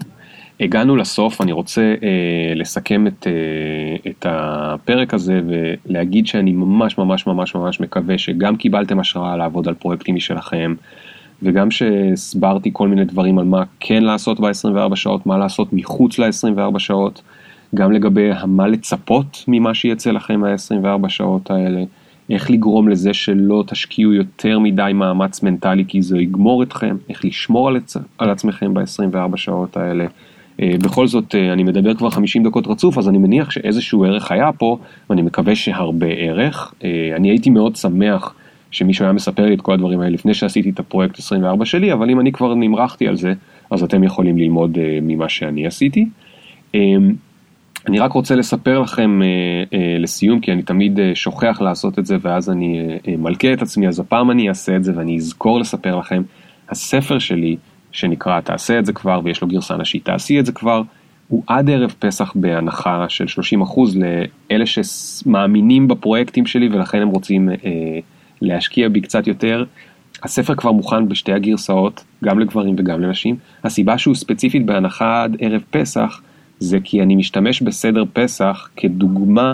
הגענו לסוף, אני רוצה אה, לסכם את, אה, את הפרק הזה ולהגיד שאני ממש ממש ממש ממש מקווה שגם קיבלתם השראה לעבוד על פרויקטים משלכם וגם שהסברתי כל מיני דברים על מה כן לעשות ב-24 שעות, מה לעשות מחוץ ל-24 שעות, גם לגבי מה לצפות ממה שיצא לכם מה-24 שעות האלה. איך לגרום לזה שלא תשקיעו יותר מדי מאמץ מנטלי כי זה יגמור אתכם, איך לשמור על, עצ... על עצמכם ב-24 שעות האלה. אה, בכל זאת אה, אני מדבר כבר 50 דקות רצוף אז אני מניח שאיזשהו ערך היה פה ואני מקווה שהרבה ערך. אה, אני הייתי מאוד שמח שמישהו היה מספר לי את כל הדברים האלה לפני שעשיתי את הפרויקט 24 שלי אבל אם אני כבר נמרחתי על זה אז אתם יכולים ללמוד ממה שאני עשיתי. אני רק רוצה לספר לכם אה, אה, לסיום, כי אני תמיד אה, שוכח לעשות את זה ואז אני מלכה את עצמי, אז הפעם אני אעשה את זה ואני אזכור לספר לכם. הספר שלי, שנקרא תעשה את זה כבר, ויש לו גרסה נשית תעשי את זה כבר, הוא עד ערב פסח בהנחה של 30% לאלה שמאמינים בפרויקטים שלי ולכן הם רוצים אה, להשקיע בי קצת יותר. הספר כבר מוכן בשתי הגרסאות, גם לגברים וגם לנשים. הסיבה שהוא ספציפית בהנחה עד ערב פסח, זה כי אני משתמש בסדר פסח כדוגמה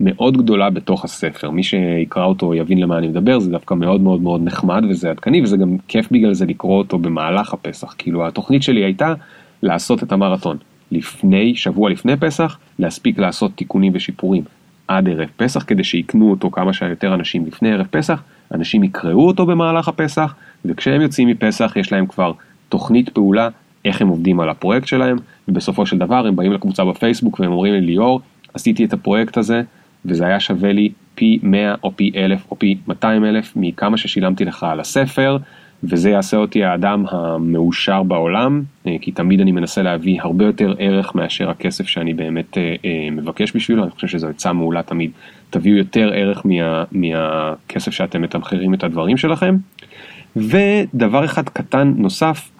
מאוד גדולה בתוך הספר. מי שיקרא אותו יבין למה אני מדבר, זה דווקא מאוד מאוד מאוד נחמד וזה עדכני וזה גם כיף בגלל זה לקרוא אותו במהלך הפסח. כאילו התוכנית שלי הייתה לעשות את המרתון. לפני, שבוע לפני פסח, להספיק לעשות תיקונים ושיפורים עד ערב פסח כדי שיקנו אותו כמה שיותר אנשים לפני ערב פסח, אנשים יקראו אותו במהלך הפסח, וכשהם יוצאים מפסח יש להם כבר תוכנית פעולה איך הם עובדים על הפרויקט שלהם, ובסופו של דבר הם באים לקבוצה בפייסבוק והם אומרים לי ליאור, עשיתי את הפרויקט הזה, וזה היה שווה לי פי 100 או פי 1,000 או פי 200 אלף מכמה ששילמתי לך על הספר, וזה יעשה אותי האדם המאושר בעולם, אה, כי תמיד אני מנסה להביא הרבה יותר ערך מאשר הכסף שאני באמת אה, אה, מבקש בשבילו, אני חושב שזו עצה מעולה תמיד, תביאו יותר ערך מה, מהכסף שאתם מתמחרים את הדברים שלכם. ודבר אחד קטן נוסף,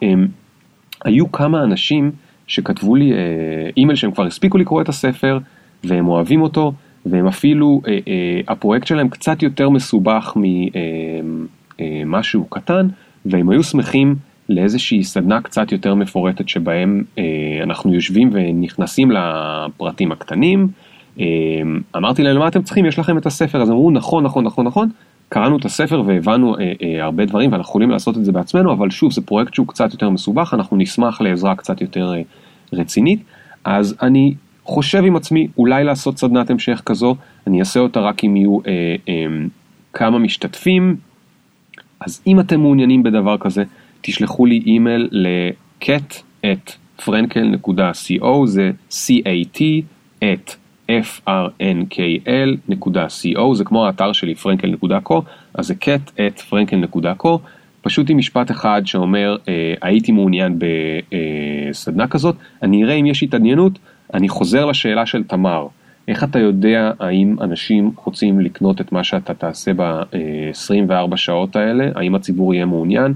היו כמה אנשים שכתבו לי אה, אימייל שהם כבר הספיקו לקרוא את הספר והם אוהבים אותו והם אפילו, אה, אה, הפרויקט שלהם קצת יותר מסובך ממשהו קטן והם היו שמחים לאיזושהי סדנה קצת יותר מפורטת שבהם אנחנו יושבים ונכנסים לפרטים הקטנים. אמרתי להם מה אתם צריכים? יש לכם את הספר. אז אמרו נכון נכון נכון נכון קראנו את הספר והבנו אה, אה, הרבה דברים ואנחנו יכולים לעשות את זה בעצמנו, אבל שוב, זה פרויקט שהוא קצת יותר מסובך, אנחנו נשמח לעזרה קצת יותר אה, רצינית. אז אני חושב עם עצמי אולי לעשות סדנת המשך כזו, אני אעשה אותה רק אם יהיו אה, אה, כמה משתתפים. אז אם אתם מעוניינים בדבר כזה, תשלחו לי אימייל ל-cat at frankel.co, זה c-a-t at frnkl.co, זה כמו האתר שלי frankel.co, אז זה cat at frankel.co, פשוט עם משפט אחד שאומר אה, הייתי מעוניין בסדנה כזאת, אני אראה אם יש התעניינות, אני חוזר לשאלה של תמר, איך אתה יודע האם אנשים רוצים לקנות את מה שאתה תעשה ב-24 שעות האלה, האם הציבור יהיה מעוניין?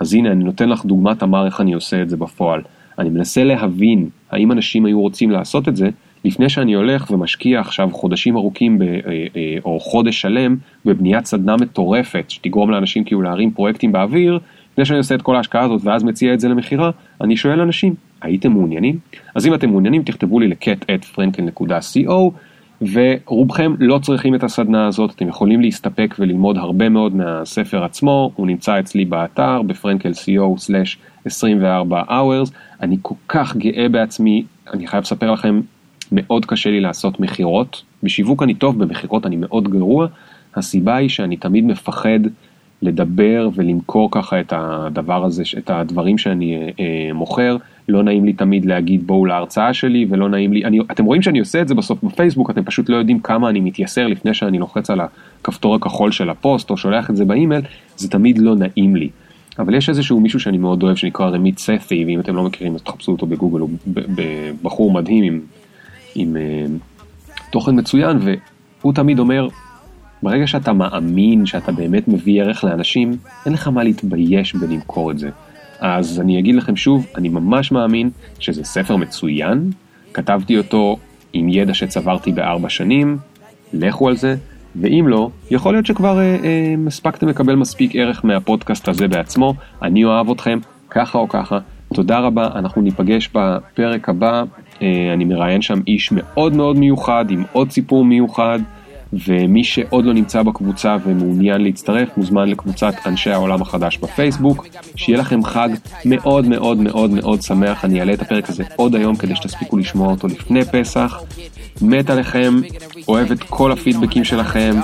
אז הנה אני נותן לך דוגמה תמר איך אני עושה את זה בפועל. אני מנסה להבין האם אנשים היו רוצים לעשות את זה, לפני שאני הולך ומשקיע עכשיו חודשים ארוכים ב, אה, אה, או חודש שלם בבניית סדנה מטורפת שתגרום לאנשים כאילו להרים פרויקטים באוויר, לפני שאני עושה את כל ההשקעה הזאת ואז מציע את זה למכירה, אני שואל אנשים, הייתם מעוניינים? אז אם אתם מעוניינים תכתבו לי ל-cat@franken.co ורובכם לא צריכים את הסדנה הזאת, אתם יכולים להסתפק וללמוד הרבה מאוד מהספר עצמו, הוא נמצא אצלי באתר בפרנקל.co/24 hours, אני כל כך גאה בעצמי, אני חייב לספר לכם מאוד קשה לי לעשות מכירות. בשיווק אני טוב, במכירות אני מאוד גרוע. הסיבה היא שאני תמיד מפחד לדבר ולמכור ככה את הדבר הזה, את הדברים שאני אה, מוכר. לא נעים לי תמיד להגיד בואו להרצאה שלי ולא נעים לי, אני, אתם רואים שאני עושה את זה בסוף בפייסבוק, אתם פשוט לא יודעים כמה אני מתייסר לפני שאני לוחץ על הכפתור הכחול של הפוסט או שולח את זה באימייל, זה תמיד לא נעים לי. אבל יש איזשהו מישהו שאני מאוד אוהב שנקרא רמית ספי, ואם אתם לא מכירים אז תחפשו אותו בגוגל, הוא בחור מדהים עם, עם uh, תוכן מצוין, והוא תמיד אומר, ברגע שאתה מאמין שאתה באמת מביא ערך לאנשים, אין לך מה להתבייש בלמכור את זה. אז אני אגיד לכם שוב, אני ממש מאמין שזה ספר מצוין, כתבתי אותו עם ידע שצברתי בארבע שנים, לכו על זה, ואם לא, יכול להיות שכבר אה, אה, הספקתם לקבל מספיק ערך מהפודקאסט הזה בעצמו, אני אוהב אתכם, ככה או ככה. תודה רבה, אנחנו ניפגש בפרק הבא, אה, אני מראיין שם איש מאוד מאוד מיוחד, עם עוד סיפור מיוחד. ומי שעוד לא נמצא בקבוצה ומעוניין להצטרף מוזמן לקבוצת אנשי העולם החדש בפייסבוק. שיהיה לכם חג מאוד מאוד מאוד מאוד שמח, אני אעלה את הפרק הזה עוד היום כדי שתספיקו לשמוע אותו לפני פסח. מת עליכם, אוהב את כל הפידבקים שלכם,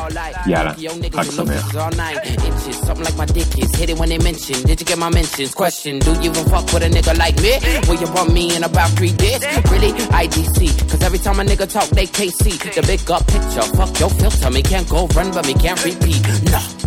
יאללה, חג שמח. Cause every time a nigga talk, they can't see the big up picture. Fuck your filter, me can't go run, but me can't repeat. Nah.